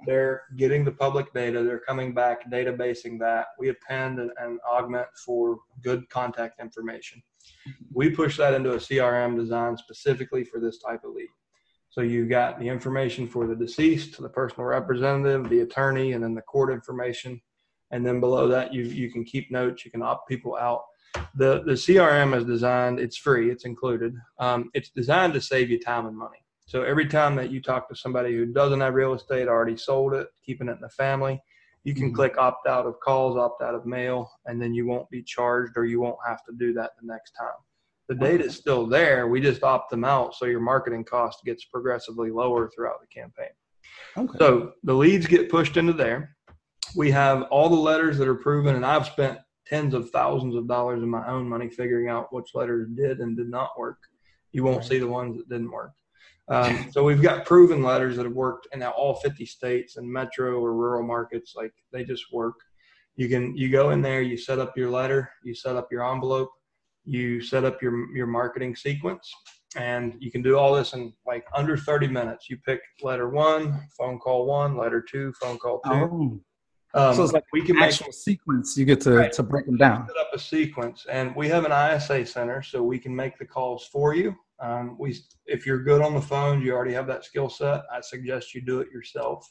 They're getting the public data. They're coming back, databasing that. We append and, and augment for good contact information. We push that into a CRM designed specifically for this type of lead. So you got the information for the deceased, the personal representative, the attorney, and then the court information. And then below that, you you can keep notes. You can opt people out. The the CRM is designed. It's free. It's included. Um, it's designed to save you time and money. So every time that you talk to somebody who doesn't have real estate, already sold it, keeping it in the family, you can mm-hmm. click opt out of calls, opt out of mail, and then you won't be charged or you won't have to do that the next time. The data is still there. We just opt them out so your marketing cost gets progressively lower throughout the campaign. Okay. So the leads get pushed into there. We have all the letters that are proven, and I've spent tens of thousands of dollars of my own money figuring out which letters did and did not work. You won't right. see the ones that didn't work. Um, so we've got proven letters that have worked in all 50 states and metro or rural markets. Like they just work. You can you go in there, you set up your letter, you set up your envelope, you set up your your marketing sequence and you can do all this in like under 30 minutes you pick letter one phone call one letter two phone call two oh. Um, so it's like we can actual make, sequence. You get to, right. to break them down. Set up a sequence, and we have an ISA center, so we can make the calls for you. Um, we, if you're good on the phone, you already have that skill set. I suggest you do it yourself.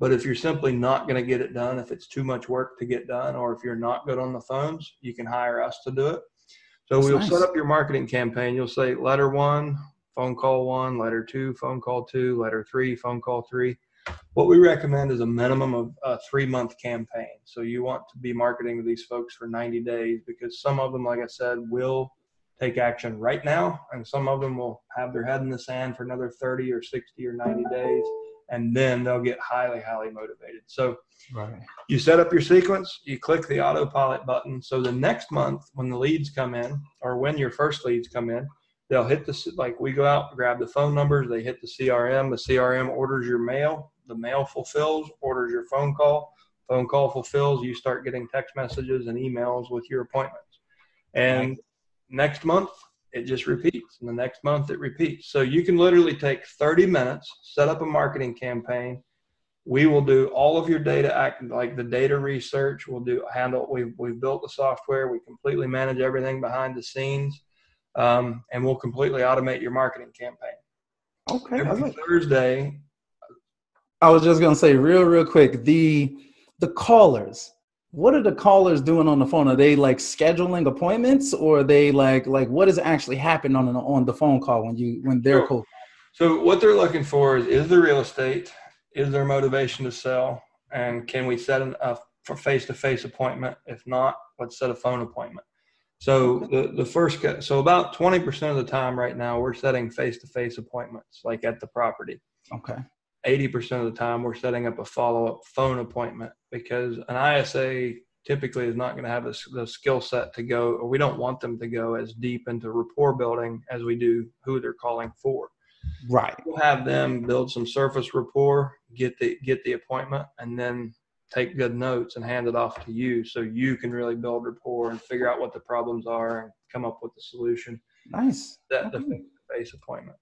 But if you're simply not going to get it done, if it's too much work to get done, or if you're not good on the phones, you can hire us to do it. So That's we'll nice. set up your marketing campaign. You'll say letter one, phone call one, letter two, phone call two, letter three, phone call three. What we recommend is a minimum of a three month campaign. So you want to be marketing to these folks for 90 days because some of them, like I said, will take action right now, and some of them will have their head in the sand for another 30 or 60 or 90 days and then they'll get highly, highly motivated. So right. you set up your sequence, you click the autopilot button. So the next month when the leads come in, or when your first leads come in, they'll hit the like we go out, grab the phone numbers, they hit the CRM, the CRM orders your mail, the mail fulfills, orders your phone call, phone call fulfills, you start getting text messages and emails with your appointments. And next month it just repeats. And the next month it repeats. So you can literally take 30 minutes, set up a marketing campaign. We will do all of your data act like the data research. We'll do handle. We've we've built the software. We completely manage everything behind the scenes, um, and we'll completely automate your marketing campaign. Okay. Every like, Thursday. I was just gonna say real real quick the the callers what are the callers doing on the phone? Are they like scheduling appointments, or are they like like what is actually happening on on the phone call when you when they're cold? So what they're looking for is is there real estate? Is there motivation to sell? And can we set an, a face to face appointment? If not, let's set a phone appointment. So the, the first so about 20% of the time right now we're setting face to face appointments like at the property. Okay. 80% of the time we're setting up a follow up phone appointment because an ISA typically is not going to have the, the skill set to go, or we don't want them to go as deep into rapport building as we do who they're calling for. Right. We'll have them build some surface rapport, get the get the appointment, and then take good notes and hand it off to you so you can really build rapport and figure out what the problems are and come up with the solution. Nice. That the face appointment.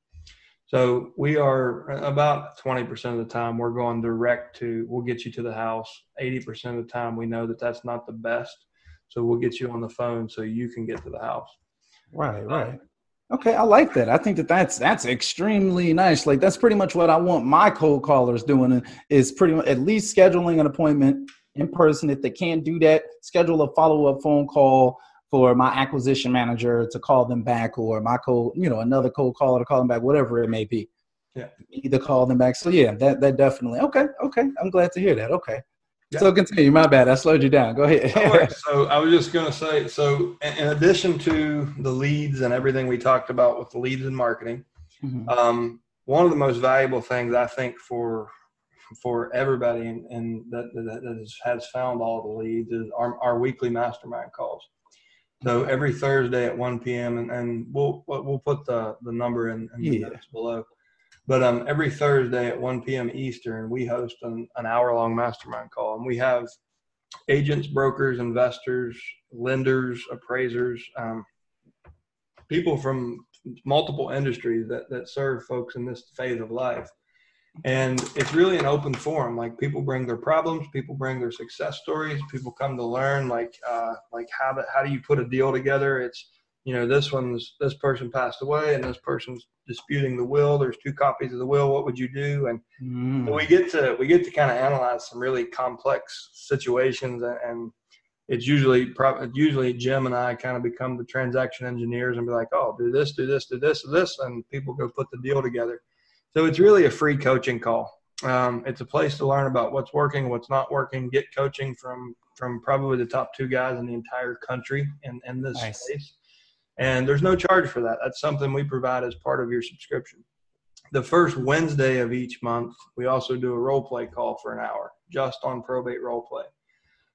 So we are about 20% of the time we're going direct to, we'll get you to the house. 80% of the time we know that that's not the best. So we'll get you on the phone so you can get to the house. Right, uh, right. Okay, I like that. I think that that's that's extremely nice. Like that's pretty much what I want my cold callers doing is pretty much at least scheduling an appointment in person. If they can't do that, schedule a follow up phone call for my acquisition manager to call them back or my cold, you know, another cold caller to call them back, whatever it may be. Yeah. Either call them back. So yeah, that that definitely okay. Okay. I'm glad to hear that. Okay. Yeah. So continue. My bad. I slowed you down. Go ahead. so I was just going to say. So in addition to the leads and everything we talked about with the leads and marketing, mm-hmm. um, one of the most valuable things I think for for everybody and, and that, that, that has found all the leads is our, our weekly mastermind calls. So every Thursday at 1 p.m. and, and we'll we'll put the, the number in, in the yeah. notes below. But um, every Thursday at 1 p.m. Eastern, we host an, an hour long mastermind call, and we have agents, brokers, investors, lenders, appraisers, um, people from multiple industries that that serve folks in this phase of life and it's really an open forum like people bring their problems people bring their success stories people come to learn like uh, like how to, how do you put a deal together it's you know this one's this person passed away and this person's disputing the will there's two copies of the will what would you do and mm. we get to we get to kind of analyze some really complex situations and, and it's usually usually Jim and I kind of become the transaction engineers and be like, oh, do this, do this, do this, do this, and people go put the deal together. So it's really a free coaching call. Um, it's a place to learn about what's working, what's not working, get coaching from from probably the top two guys in the entire country in, in this nice. space. And there's no charge for that. That's something we provide as part of your subscription. The first Wednesday of each month, we also do a role play call for an hour just on probate role play.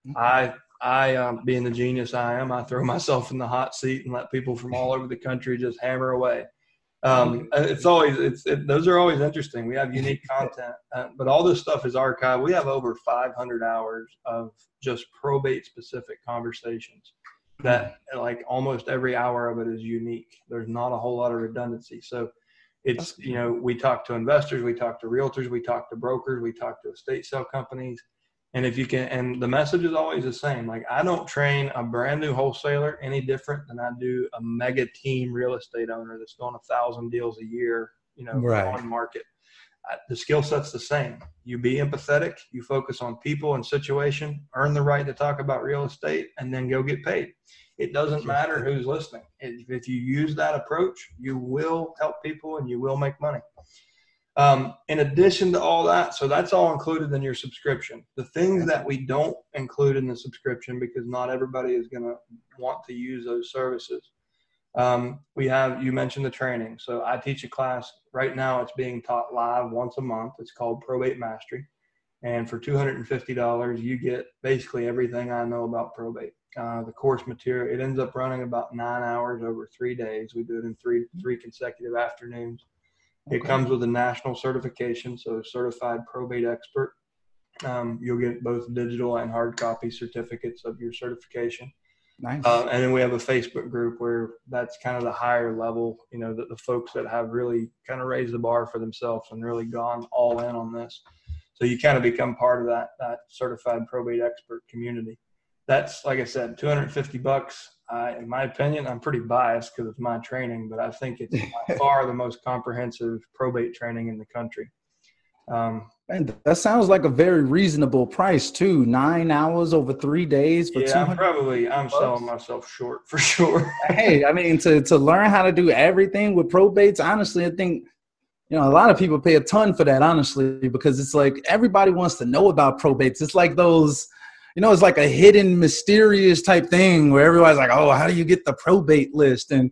Mm-hmm. I I, um, being the genius I am, I throw myself in the hot seat and let people from all over the country just hammer away. Um, it's always it's it, those are always interesting. We have unique content, uh, but all this stuff is archived. We have over 500 hours of just probate specific conversations. That like almost every hour of it is unique. There's not a whole lot of redundancy. So it's you know we talk to investors, we talk to realtors, we talk to brokers, we talk to estate sale companies and if you can, and the message is always the same. Like I don't train a brand new wholesaler any different than I do a mega team real estate owner that's doing a thousand deals a year, you know, right. on market. the skill set's the same. You be empathetic. You focus on people and situation. Earn the right to talk about real estate, and then go get paid. It doesn't matter who's listening. If you use that approach, you will help people and you will make money. Um, in addition to all that, so that's all included in your subscription. The things that we don't include in the subscription because not everybody is going to want to use those services. Um, we have you mentioned the training. So I teach a class right now. It's being taught live once a month. It's called Probate Mastery, and for two hundred and fifty dollars, you get basically everything I know about probate. Uh, the course material. It ends up running about nine hours over three days. We do it in three three consecutive afternoons. It comes with a national certification, so certified probate expert. Um, you'll get both digital and hard copy certificates of your certification. Nice. Uh, and then we have a Facebook group where that's kind of the higher level, you know, the, the folks that have really kind of raised the bar for themselves and really gone all in on this. So you kind of become part of that that certified probate expert community. That's like I said, 250 bucks uh, in my opinion, I'm pretty biased because it's my training, but I think it's by far the most comprehensive probate training in the country. Um, and that sounds like a very reasonable price too. Nine hours over three days for yeah, I'm probably I'm bucks. selling myself short for sure. hey, I mean to to learn how to do everything with probates, honestly, I think you know a lot of people pay a ton for that, honestly, because it's like everybody wants to know about probates. It's like those, you know, it's like a hidden, mysterious type thing where everybody's like, oh, how do you get the probate list? And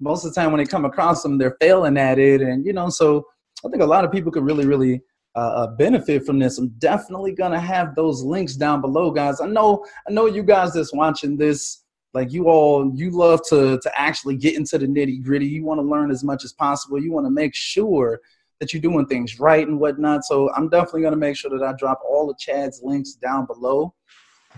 most of the time when they come across them, they're failing at it, and you know, so I think a lot of people could really, really uh, benefit from this, I'm definitely gonna have those links down below, guys. I know, I know you guys that's watching this, like you all, you love to to actually get into the nitty gritty. You want to learn as much as possible. You want to make sure that you're doing things right and whatnot. So I'm definitely gonna make sure that I drop all of Chad's links down below.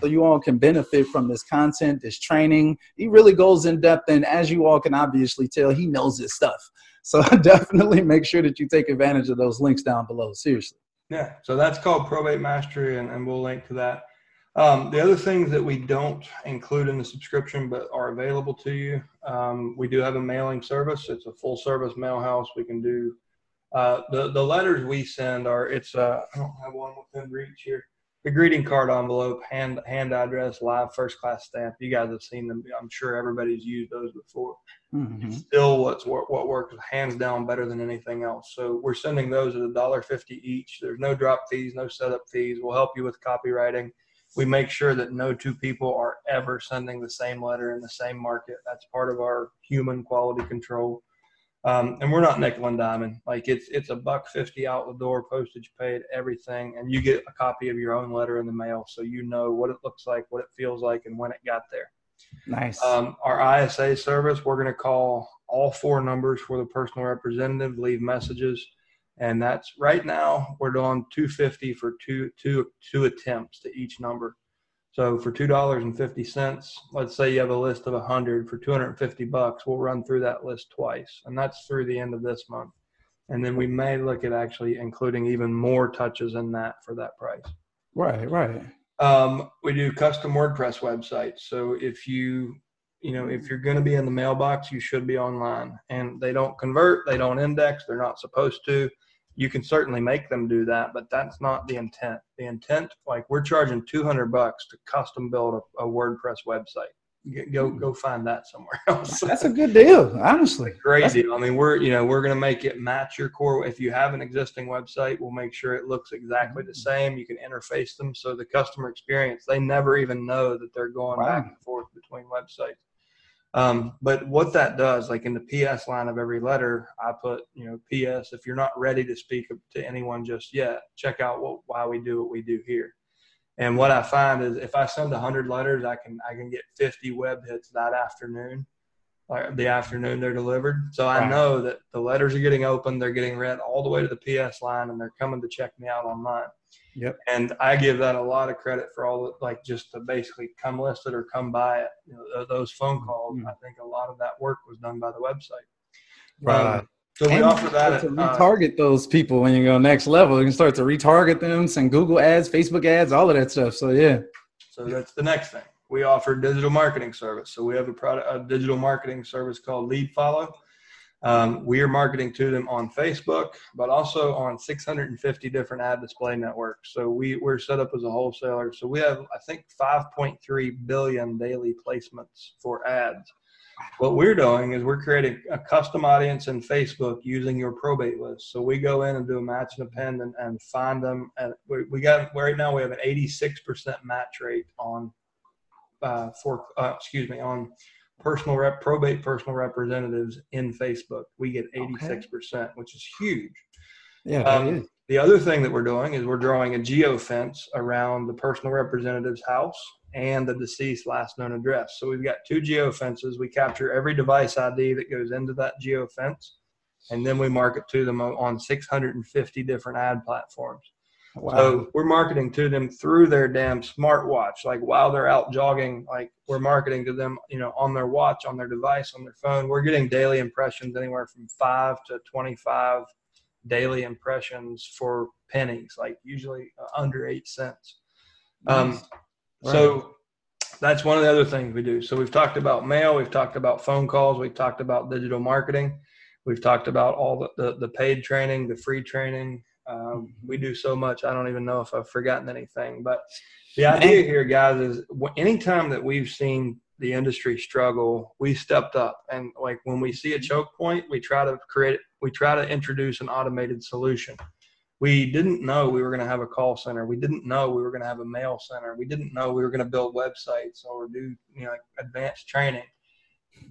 So you all can benefit from this content, this training. He really goes in depth, and as you all can obviously tell, he knows his stuff. So definitely make sure that you take advantage of those links down below. Seriously. Yeah. So that's called Probate Mastery, and, and we'll link to that. Um, the other things that we don't include in the subscription but are available to you, um, we do have a mailing service. It's a full service mail house. We can do uh, the the letters we send are it's uh, I don't have one within reach here the greeting card envelope, hand hand address, live first class stamp. You guys have seen them. I'm sure everybody's used those before. Mm-hmm. Still, what's what, what works hands down better than anything else. So we're sending those at a dollar fifty each. There's no drop fees, no setup fees. We'll help you with copywriting. We make sure that no two people are ever sending the same letter in the same market. That's part of our human quality control. Um, and we're not nickel and diamond. Like it's it's a buck fifty out the door, postage paid, everything, and you get a copy of your own letter in the mail, so you know what it looks like, what it feels like, and when it got there. Nice. Um, our ISA service, we're going to call all four numbers for the personal representative, leave messages, and that's right now we're doing two fifty for two two two attempts to each number. So for two dollars and fifty cents, let's say you have a list of a hundred for two hundred and fifty bucks, we'll run through that list twice, and that's through the end of this month. And then we may look at actually including even more touches in that for that price. Right, right. Um, we do custom WordPress websites. So if you, you know, if you're going to be in the mailbox, you should be online. And they don't convert, they don't index, they're not supposed to you can certainly make them do that, but that's not the intent. The intent, like we're charging 200 bucks to custom build a, a WordPress website. Go hmm. go find that somewhere else. That's a good deal, honestly. Crazy. I mean, we're you know we're going to make it match your core. If you have an existing website, we'll make sure it looks exactly the hmm. same. You can interface them so the customer experience they never even know that they're going wow. back and forth between websites. Um, but what that does, like in the PS line of every letter, I put, you know, PS. If you're not ready to speak to anyone just yet, check out what, why we do what we do here. And what I find is, if I send 100 letters, I can I can get 50 web hits that afternoon, like the afternoon they're delivered. So I know that the letters are getting opened, they're getting read all the way to the PS line, and they're coming to check me out online. Yep. And I give that a lot of credit for all the, like just to basically come list it or come buy it. You know, those phone calls. Mm-hmm. I think a lot of that work was done by the website. Right. Um, so we and offer that to uh, retarget those people when you go next level. You can start to retarget them, send Google ads, Facebook ads, all of that stuff. So yeah. So that's the next thing. We offer digital marketing service. So we have a product, a digital marketing service called Lead Follow. Um, we are marketing to them on Facebook, but also on 650 different ad display networks. So we, we're set up as a wholesaler. So we have, I think, 5.3 billion daily placements for ads. What we're doing is we're creating a custom audience in Facebook using your probate list. So we go in and do a match and append and, and find them. And we, we got right now we have an 86% match rate on uh, for uh, excuse me on personal rep probate personal representatives in Facebook. We get 86%, okay. which is huge. Yeah, um, the other thing that we're doing is we're drawing a geo fence around the personal representative's house and the deceased last known address. So we've got two geo fences. We capture every device ID that goes into that geo fence, and then we market to them on 650 different ad platforms. Wow. So we're marketing to them through their damn smartwatch. Like while they're out jogging, like we're marketing to them, you know, on their watch, on their device, on their phone. We're getting daily impressions anywhere from five to 25 daily impressions for pennies, like usually uh, under eight cents. Um, right. So that's one of the other things we do. So we've talked about mail, we've talked about phone calls, we've talked about digital marketing, we've talked about all the, the, the paid training, the free training, Um, we do so much. I don't even know if I've forgotten anything. But the idea here, guys, is anytime that we've seen the industry struggle, we stepped up. And like when we see a choke point, we try to create, we try to introduce an automated solution. We didn't know we were going to have a call center. We didn't know we were going to have a mail center. We didn't know we were going to build websites or do you know advanced training.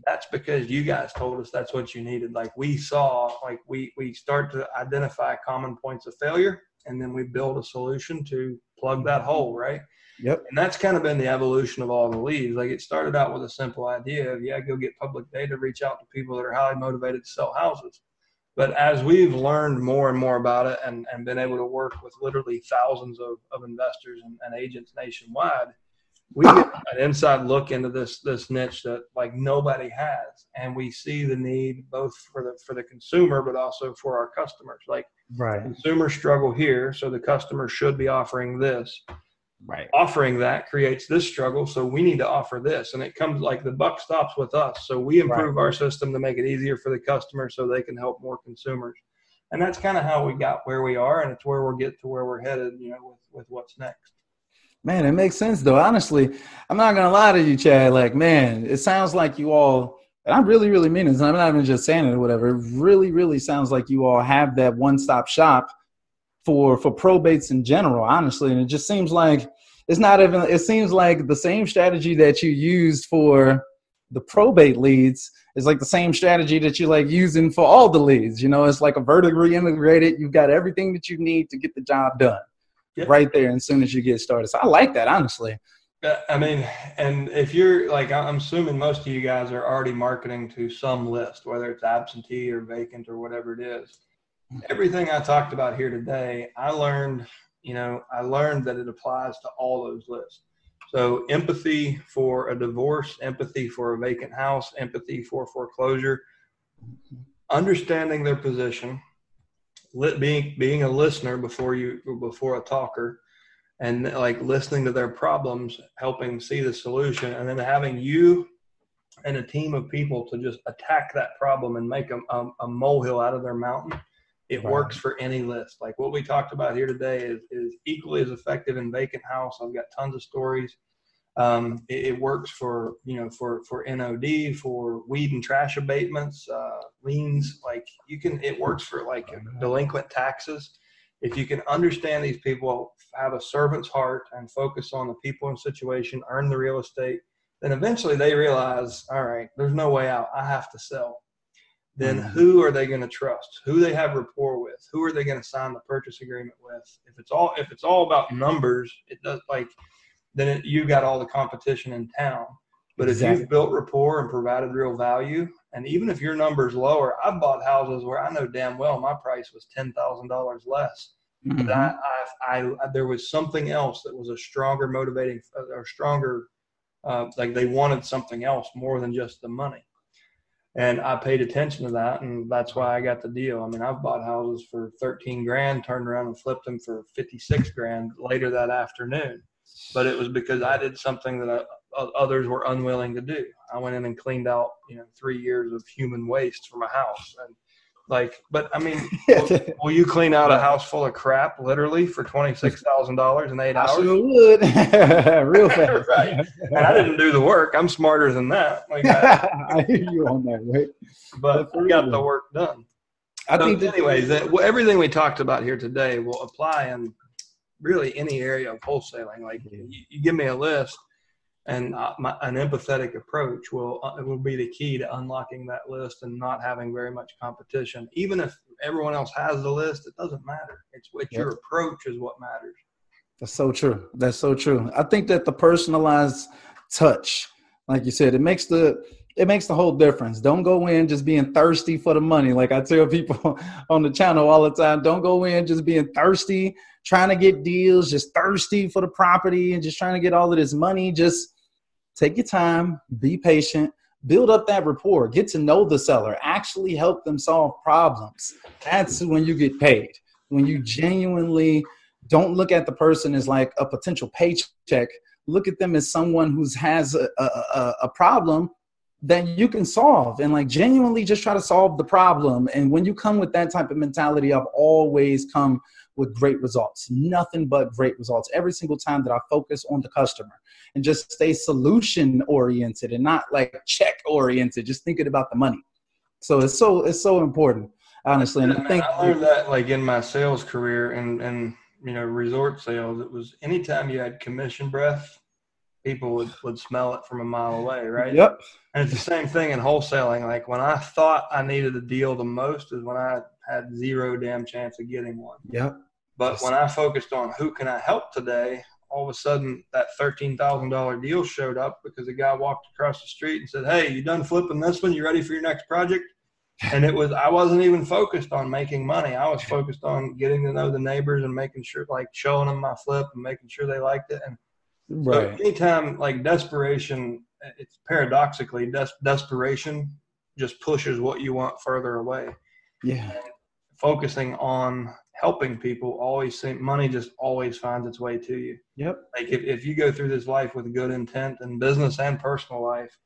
That's because you guys told us that's what you needed. Like we saw, like we we start to identify common points of failure, and then we build a solution to plug that hole, right? Yep. And that's kind of been the evolution of all the leads. Like it started out with a simple idea of, yeah, go get public data, reach out to people that are highly motivated to sell houses. But as we've learned more and more about it and, and been able to work with literally thousands of, of investors and, and agents nationwide, we get an inside look into this this niche that like nobody has. And we see the need both for the for the consumer but also for our customers. Like right. consumers struggle here, so the customer should be offering this right offering that creates this struggle so we need to offer this and it comes like the buck stops with us so we improve right. our system to make it easier for the customer so they can help more consumers and that's kind of how we got where we are and it's where we'll get to where we're headed you know with, with what's next man it makes sense though honestly i'm not gonna lie to you chad like man it sounds like you all and i really really mean it i'm not even just saying it or whatever it really really sounds like you all have that one-stop shop for for probates in general, honestly. And it just seems like it's not even. It seems like the same strategy that you used for the probate leads is like the same strategy that you're like using for all the leads. You know, it's like a vertically integrated. You've got everything that you need to get the job done yep. right there as soon as you get started. So I like that, honestly. Uh, I mean, and if you're like, I'm assuming most of you guys are already marketing to some list, whether it's absentee or vacant or whatever it is mm-hmm. everything I talked about here today, I learned, you know, I learned that it applies to all those lists. So empathy for a divorce, empathy for a vacant house, empathy for foreclosure, mm-hmm. understanding their position, being being a listener before you before a talker, and like listening to their problems, helping see the solution, and then having you and a team of people to just attack that problem and make a, a, a molehill out of their mountain it right. works for any list. Like what we talked about here today is, is equally as effective in vacant house. I've got tons of stories. Um, it, it, works for you know for for NOD for weed and trash abatements, uh, liens. Like you can, it works for like delinquent taxes. If you can understand these people, have a servant's heart, and focus on the people and situation, earn the real estate, then eventually they realize, all right, there's no way out. I have to sell then mm-hmm. who are they going to trust? Who they have rapport with? Who are they going to sign the purchase agreement with? If it's all if it's all about numbers, it does like then it, you got all the competition in town. But exactly. if you've built rapport and provided real value, and even if your number's lower, I've bought houses where I know damn well my price was ten thousand dollars less. Mm-hmm. But I, I, I, there was something else that was a stronger motivating or stronger, uh, like they wanted something else more than just the money and I paid attention to that, and that's why I got the deal. I mean, I've bought houses for 13 grand, turned around and flipped them for 56 grand later that afternoon. But it was because I did something that I, uh, others were unwilling to do. I went in and cleaned out, you know, three years of human waste from a house, and like, but I mean, will, will, you clean out a house full of crap literally for twenty six thousand dollars in eight hours? I sure would, real fast. right. And I didn't do the work. I'm smarter than that. Like I, I hear you on that, right? But we got the work done. I so think. Anyways, that, well, everything we talked about here today will apply in really any area of wholesaling. Like, you, you give me a list and uh, my, an empathetic approach will uh, will be the key to unlocking that list and not having very much competition. Even if everyone else has the list, it doesn't matter. It's what yep. your approach is what matters. That's so true. That's so true. I think that the personalized touch, like you said, it makes the it makes the whole difference. Don't go in just being thirsty for the money. Like I tell people on the channel all the time, don't go in just being thirsty, trying to get deals, just thirsty for the property and just trying to get all of this money. Just take your time, be patient, build up that rapport, get to know the seller, actually help them solve problems. That's when you get paid. When you genuinely don't look at the person as like a potential paycheck, look at them as someone who has a, a, a problem that you can solve and like genuinely just try to solve the problem. And when you come with that type of mentality, I've always come with great results. Nothing but great results every single time that I focus on the customer and just stay solution oriented and not like check oriented, just thinking about the money. So it's so it's so important, honestly. And I think I learned that like in my sales career and and you know resort sales, it was anytime you had commission breath, people would, would smell it from a mile away, right? Yep. And it's the same thing in wholesaling. Like when I thought I needed a deal the most is when I had zero damn chance of getting one. Yep. But when I focused on who can I help today, all of a sudden that thirteen thousand dollar deal showed up because a guy walked across the street and said, "Hey, you done flipping this one? You ready for your next project?" And it was I wasn't even focused on making money. I was focused on getting to know the neighbors and making sure, like showing them my flip and making sure they liked it. And Right. so anytime like desperation, it's paradoxically des- desperation just pushes what you want further away. Yeah. Focusing on helping people always seem money just always finds its way to you. Yep. Like if, if you go through this life with good intent in business and personal life,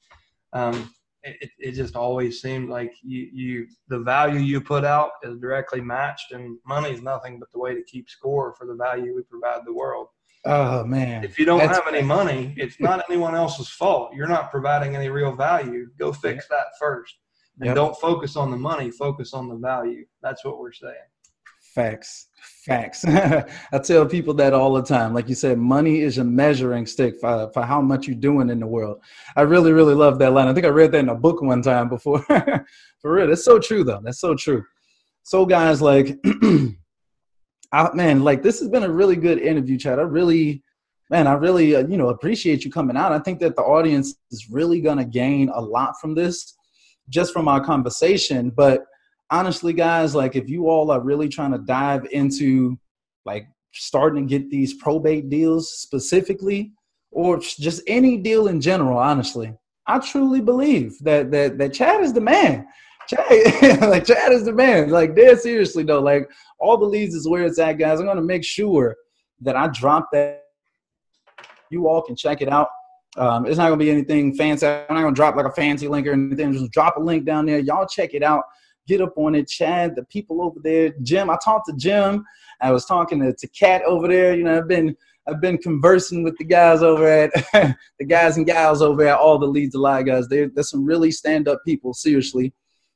um, it, it just always seems like you, you the value you put out is directly matched and money is nothing but the way to keep score for the value we provide the world. Oh man. If you don't That's- have any money, it's not anyone else's fault. You're not providing any real value. Go fix that first. And Yep. don't focus on the money, focus on the value. That's what we're saying. Facts. Facts. I tell people that all the time. Like you said, money is a measuring stick for, for how much you're doing in the world. I really, really love that line. I think I read that in a book one time before. for real. That's so true, though. That's so true. So, guys, like, I, man, like, this has been a really good interview, Chad. I really, man, I really, uh, you know, appreciate you coming out. I think that the audience is really going to gain a lot from this just from our conversation. But, honestly, guys, like if you all are really trying to dive into like starting to get these probate deals specifically, or just any deal in general, honestly, I truly believe that that that Chad is the man. Chad, like Chad is the man. Like dead seriously though, like all the leads is where it's at, guys. I'm gonna make sure that I drop that. You all can check it out. Um, it's not gonna be anything fancy. I'm not gonna drop like a fancy link or anything. Just drop a link down there. Y'all check it out get up on it. Chad, the people over there, Jim. I talked to Jim. I was talking to, to over there. You know, I've been I've been conversing with the guys over at the guys and gals over at all the leads a lot guys. They're some really stand up people. Seriously,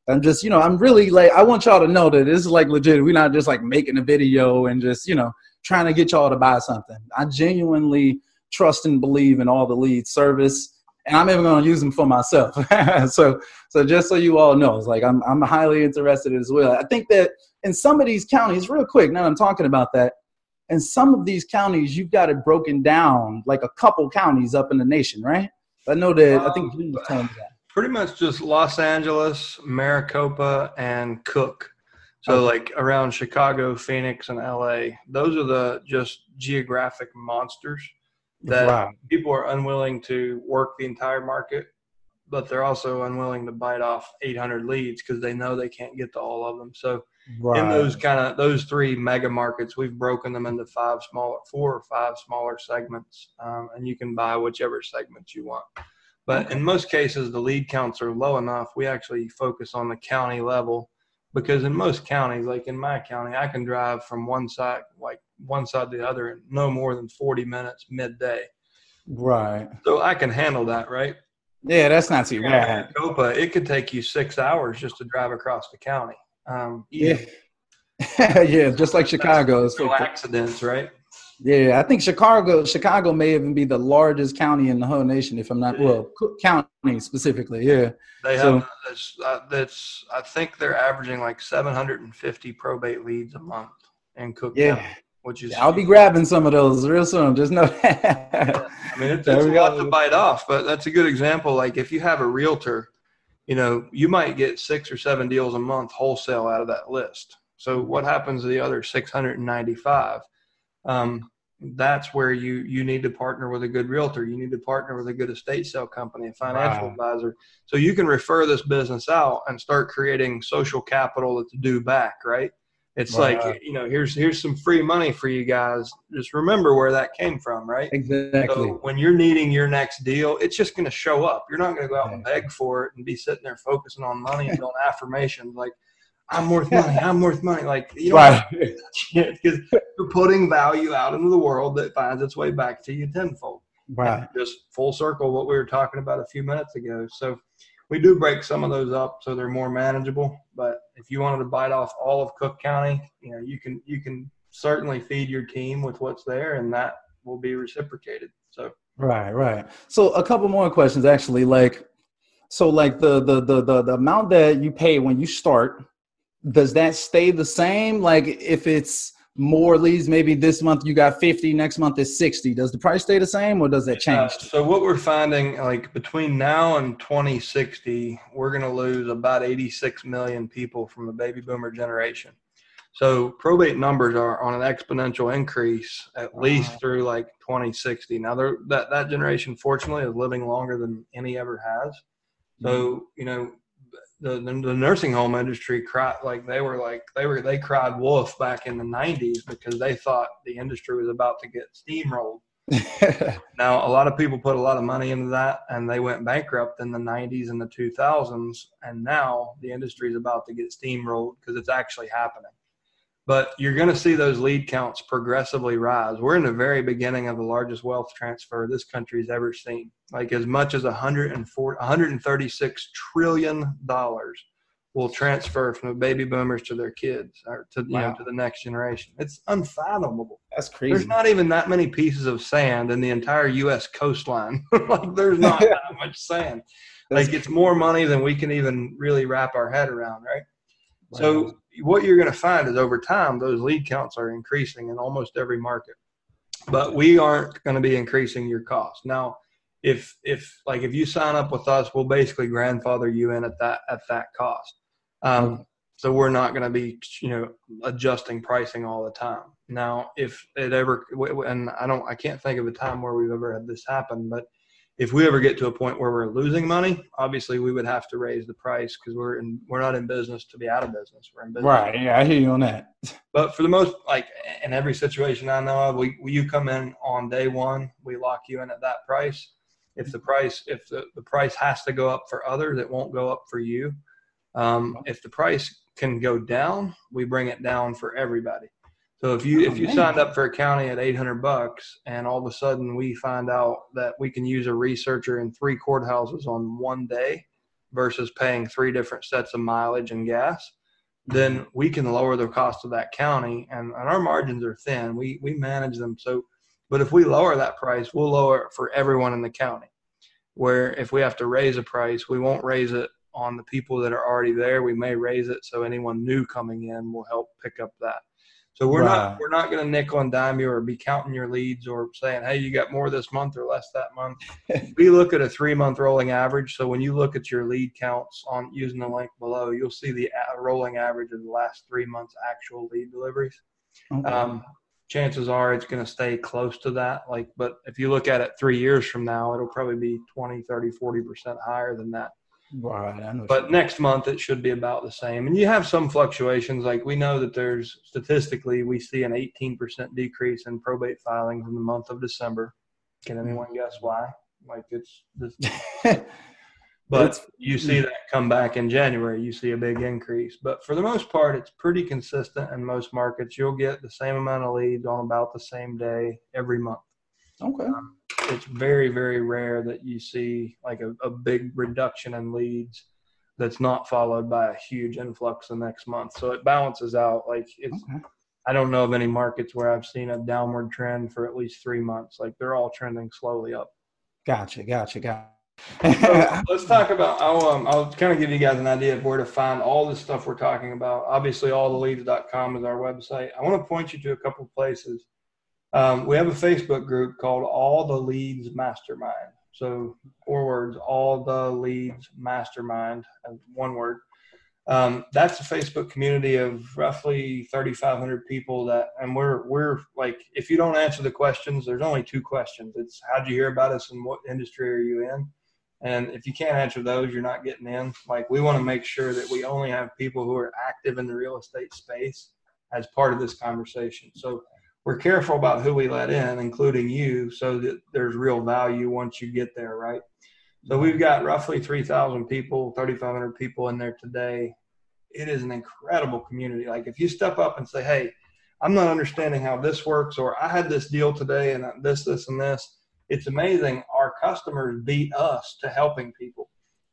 I'm just you know I'm really like I want y'all to know that this is like legit. We're not just like making a video and just you know trying to get y'all to buy something. I genuinely trust and believe in all the lead service and I'm even going to use them for myself. so, so just so you all know, it's like I'm, I'm highly interested as well. I think that in some of these counties, real quick, now I'm talking about that, in some of these counties, you've got it broken down like a couple counties up in the nation, right? I know that, I think Jim was me that. Pretty much just Los Angeles, Maricopa, and Cook. So Okay. like around Chicago, Phoenix, and LA. Those are the just geographic monsters that Wow. people are unwilling to work the entire market, but they're also unwilling to bite off 800 leads because they know they can't get to all of them. So Right. in those kind of those three mega markets, we've broken them into five smaller, four or five smaller segments, um, and you can buy whichever segments you want. But Okay. in most cases, the lead counts are low enough. We actually focus on the county level because in most counties, like in my county, I can drive from one side, like one side to the other, in no more than 40 minutes midday. right. So I can handle that, right? Yeah, that's not too bad. Maricopa, it could take you six hours just to drive across the county. Um, Yeah. yeah, just like Chicago. It's no accidents, right? Yeah, I think Chicago Chicago may even be the largest county in the whole nation, if I'm not well, Cook County specifically. Yeah, They So- have that's, uh, that's I think they're averaging like 750 probate leads a month in Cook yeah. County, which is I'll be grabbing some of those real soon. Just know that. I mean it's, it's a lot to bite off, but that's a good example. Like if you have a realtor, you know you might get six or seven deals a month wholesale out of that list. So what happens to the other 695? Um, that's where you you need to partner with a good realtor. You need to partner with a good estate sale company, a financial Wow. advisor, so you can refer this business out and start creating social capital that's due back. Right? It's Right. like you know, here's here's some free money for you guys. Just remember where that came from, right? exactly. So when you're needing your next deal, it's just going to show up. You're not going to go out and beg for it and be sitting there focusing on money and doing affirmations. Like I'm worth money. I'm worth money. Like you know, right? Because you're putting value out into the world that finds its way back to you tenfold. Right. Just full circle what we were talking about a few minutes ago. So we do break some of those up so they're more manageable. But if you wanted to bite off all of Cook County, you know, you can you can certainly feed your team with what's there, and that will be reciprocated. So right, right. So a couple more questions actually. Like, so like the the the the, the amount that you pay when you start, does that stay the same? Like if it's more leads maybe this month you got 50 next month is 60 does the price stay the same or does that change? uh, so what we're finding like between now and 2060 we're going to lose about 86 million people from the baby boomer generation. So probate numbers are on an exponential increase at least through like 2060 now that that generation fortunately is living longer than any ever has. So mm-hmm. you know the, the, the nursing home industry cried like they were like they were they cried wolf back in the 90s because they thought the industry was about to get steamrolled. Now a lot of people put a lot of money into that and they went bankrupt in the 90s and the 2000s and now the industry is about to get steamrolled because it's actually happening but you're going to see those lead counts progressively rise. We're in the very beginning of the largest wealth transfer this country's ever seen. Like as much as 104, 136 trillion dollars will transfer from the baby boomers to their kids or to wow. you know to the next generation. It's unfathomable. That's crazy. There's not even that many pieces of sand in the entire U.S. coastline. like there's not that much sand. That's like it's more money than we can even really wrap our head around, right? Wow. So what you're going to find is over time, those lead counts are increasing in almost every market, but we aren't going to be increasing your cost. Now, if, if like, if you sign up with us, we'll basically grandfather you in at that, at that cost. Um, so we're not going to be, you know, adjusting pricing all the time. Now, if it ever, and I don't, I can't think of a time where we've ever had this happen, but if we ever get to a point where we're losing money, obviously we would have to raise the price because we're in, we're not in business to be out of business. We're in business. Right. Yeah, I hear you on that. But for the most, like in every situation I know of, we, you come in on day one, we lock you in at that price. If the price, if the, the price has to go up for others, it won't go up for you. Um, if the price can go down, we bring it down for everybody. So if you if oh, you signed up for a county at 800 bucks and all of a sudden we find out that we can use a researcher in three courthouses on one day versus paying three different sets of mileage and gas, then we can lower the cost of that county and, and our margins are thin. We we manage them so but if we lower that price, we'll lower it for everyone in the county. Where if we have to raise a price, we won't raise it on the people that are already there. We may raise it so anyone new coming in will help pick up that. So we're right. not we're not going to nickel and dime you or be counting your leads or saying, hey, you got more this month or less that month. we look at a three month rolling average. So when you look at your lead counts on using the link below, you'll see the rolling average of the last three months actual lead deliveries. Okay. Um, chances are it's going to stay close to that. Like, but if you look at it three years from now, it'll probably be 20, 30, 40 percent higher than that. Right. but next month it should be about the same. And you have some fluctuations. Like we know that there's statistically we see an 18% decrease in probate filings in the month of December. Can anyone guess why? Like it's this. but you see that come back in January, you see a big increase. But for the most part, it's pretty consistent in most markets. You'll get the same amount of leads on about the same day every month. Okay. Um, it's very very rare that you see like a, a big reduction in leads that's not followed by a huge influx the next month. So it balances out like it's okay. i don't know of any markets where i've seen a downward trend for at least three months. Like they're all trending slowly up. Gotcha gotcha gotcha. So let's talk about I'll, um, I'll kind of give you guys an idea of where to find all the stuff we're talking about. Obviously alltheleads.com is our website. I want to point you to a couple places um, we have a Facebook group called All the Leads Mastermind. So four words, All the Leads Mastermind, one word. Um, that's a Facebook community of roughly 3,500 people that, and we're, we're like, if you don't answer the questions, there's only two questions. It's how'd you hear about us and what industry are you in? And if you can't answer those, you're not getting in. Like we want to make sure that we only have people who are active in the real estate space as part of this conversation. So we're careful about who we let in, including you, so that there's real value once you get there, right? So we've got roughly 3,000 people, 3,500 people in there today. it is an incredible community. Like if you step up and say, "Hey, I'm not understanding how this works," or "I had this deal today and this, this, and this," it's amazing. Our customers beat us to helping people.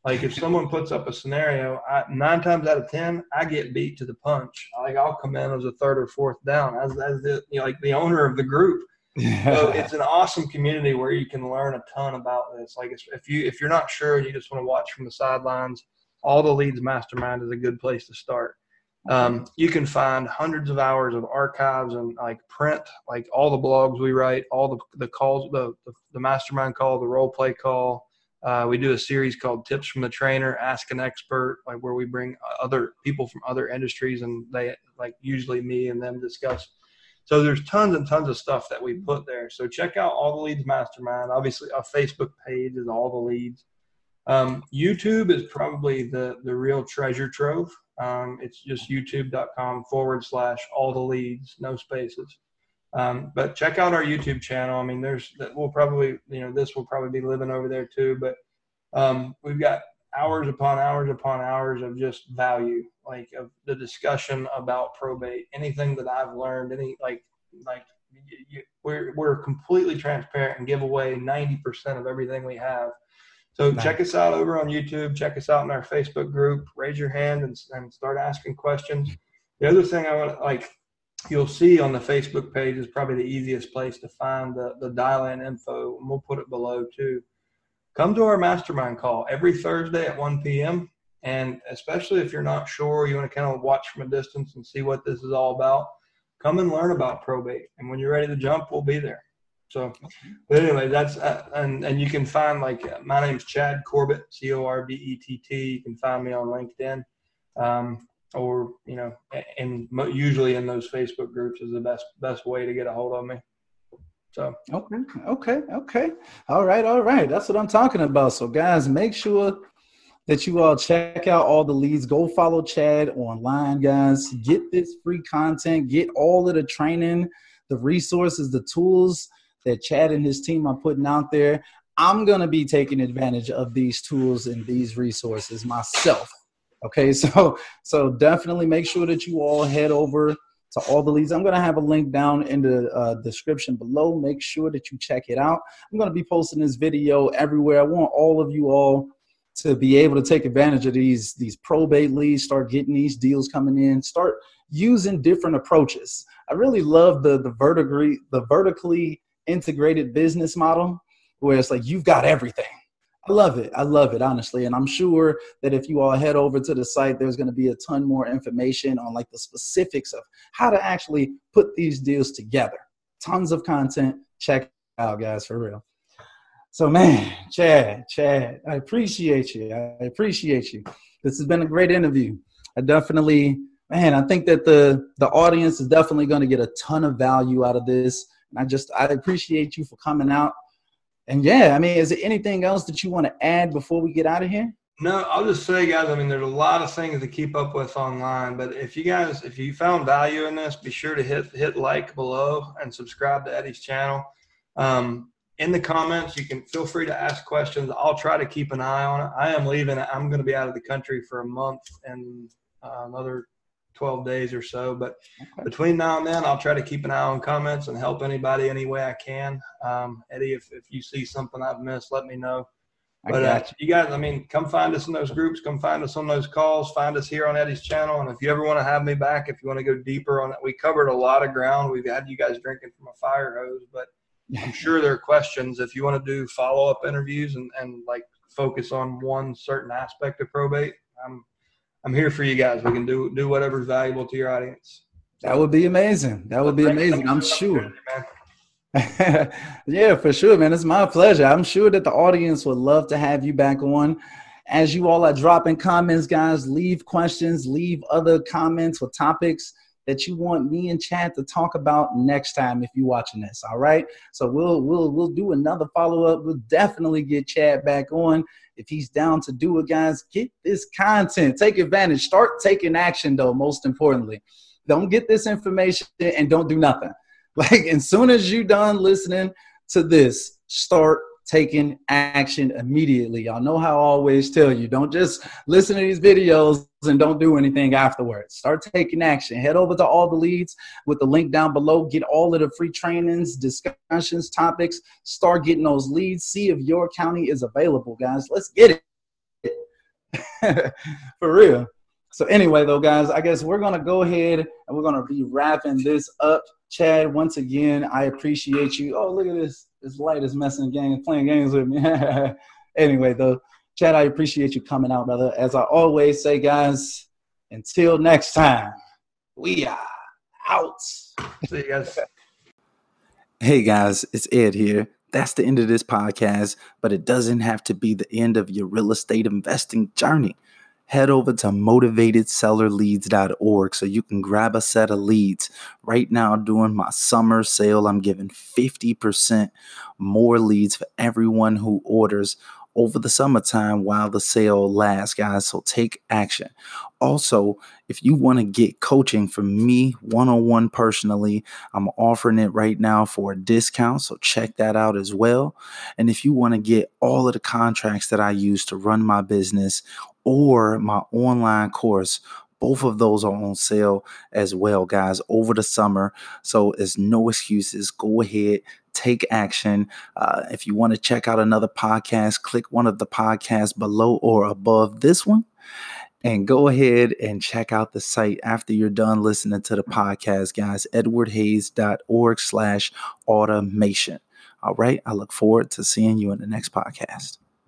Like if someone puts up a scenario, I, nine times out of ten, I get beat to the punch. Like I'll come in as a third or fourth down, as as the you know, like the owner of the group. so it's an awesome community where you can learn a ton about this. Like if you if you're not sure and you just want to watch from the sidelines, all the leads mastermind is a good place to start. Um, you can find hundreds of hours of archives and like print, like all the blogs we write, all the the calls, the the, the mastermind call, the role play call. Uh, we do a series called Tips from the Trainer, Ask an Expert, like where we bring other people from other industries and they like usually me and them discuss so there's tons and tons of stuff that we put there. So check out all the leads mastermind. Obviously, our Facebook page is all the leads. Um, YouTube is probably the the real treasure trove. Um, it's just youtube.com forward slash all the leads, no spaces. Um, but check out our YouTube channel. I mean, there's that we'll probably you know this will probably be living over there too. But um, we've got hours upon hours upon hours of just value, like of the discussion about probate, anything that I've learned, any like like you, we're we're completely transparent and give away ninety percent of everything we have. So nice. check us out over on YouTube. Check us out in our Facebook group. Raise your hand and, and start asking questions. The other thing I want like you'll see on the Facebook page is probably the easiest place to find the, the dial-in info, and we'll put it below too come to our mastermind call every Thursday at 1 p.m. And especially if you're not sure, you want to kind of watch from a distance and see what this is all about, come and learn about probate. And when you're ready to jump, we'll be there. So, but anyway, that's uh, and and you can find like uh, my name's Chad Corbett, C O R B E T T. You can find me on LinkedIn, um, or you know, and usually in those Facebook groups is the best best way to get a hold of me. So okay, okay, okay. All right, all right. That's what I'm talking about. So guys, make sure that you all check out all the leads. Go follow Chad online, guys. Get this free content. Get all of the training, the resources, the tools that Chad and his team are putting out there. I'm gonna be taking advantage of these tools and these resources myself. Okay, so so definitely make sure that you all head over to all the leads. I'm going to have a link down in the uh, description below. Make sure that you check it out. I'm going to be posting this video everywhere. I want all of you all to be able to take advantage of these these probate leads, start getting these deals coming in, start using different approaches. I really love the the vertically the vertically integrated business model where it's like you've got everything I love it. I love it, honestly. And I'm sure that if you all head over to the site, there's going to be a ton more information on like the specifics of how to actually put these deals together. Tons of content. Check out, guys, for real. So, man, Chad, Chad, I appreciate you. I appreciate you. This has been a great interview. I definitely, man, I think that the the audience is definitely going to get a ton of value out of this. And I just, I appreciate you for coming out and yeah, I mean, is there anything else that you want to add before we get out of here? No, I'll just say, guys. I mean, there's a lot of things to keep up with online, but if you guys, if you found value in this, be sure to hit hit like below and subscribe to Eddie's channel. Um, in the comments, you can feel free to ask questions. I'll try to keep an eye on it. I am leaving. I'm going to be out of the country for a month and uh, another 12 days or so. But okay. between now and then, I'll try to keep an eye on comments and help anybody any way I can. Um, Eddie, if, if you see something I've missed, let me know. But uh, you. you guys, I mean, come find us in those groups, come find us on those calls, find us here on Eddie's channel. And if you ever want to have me back, if you want to go deeper on it, we covered a lot of ground. We've had you guys drinking from a fire hose, but I'm sure there are questions. If you want to do follow up interviews and, and like focus on one certain aspect of probate, I'm I'm here for you guys. We can do do whatever's valuable to your audience. That would be amazing. That would be amazing. I'm sure. yeah, for sure, man. It's my pleasure. I'm sure that the audience would love to have you back on. As you all are dropping comments, guys, leave questions, leave other comments or topics that you want me and Chad to talk about next time if you're watching this. All right. So we'll we'll we'll do another follow-up. We'll definitely get Chad back on if he's down to do it, guys, get this content. Take advantage. Start taking action, though, most importantly. Don't get this information and don't do nothing. Like, as soon as you're done listening to this, start taking action immediately. Y'all know how I always tell you don't just listen to these videos and don't do anything afterwards. Start taking action. Head over to all the leads with the link down below. Get all of the free trainings, discussions, topics. Start getting those leads. See if your county is available, guys. Let's get it. For real. So anyway, though, guys, I guess we're gonna go ahead and we're gonna be wrapping this up. Chad, once again, I appreciate you. Oh, look at this this light is messing games, playing games with me. anyway, though, Chad, I appreciate you coming out, brother. As I always say, guys, until next time, we are out. See you guys. Hey guys, it's Ed here. That's the end of this podcast, but it doesn't have to be the end of your real estate investing journey head over to motivatedsellerleads.org so you can grab a set of leads. Right now, during my summer sale, I'm giving 50% more leads for everyone who orders over the summertime while the sale lasts, guys. So take action. Also, if you want to get coaching from me one on one personally, I'm offering it right now for a discount. So check that out as well. And if you want to get all of the contracts that I use to run my business or my online course. Both of those are on sale as well, guys, over the summer. So there's no excuses. Go ahead, take action. Uh, if you want to check out another podcast, click one of the podcasts below or above this one. And go ahead and check out the site after you're done listening to the podcast, guys. edwardhayes.org slash automation. All right. I look forward to seeing you in the next podcast.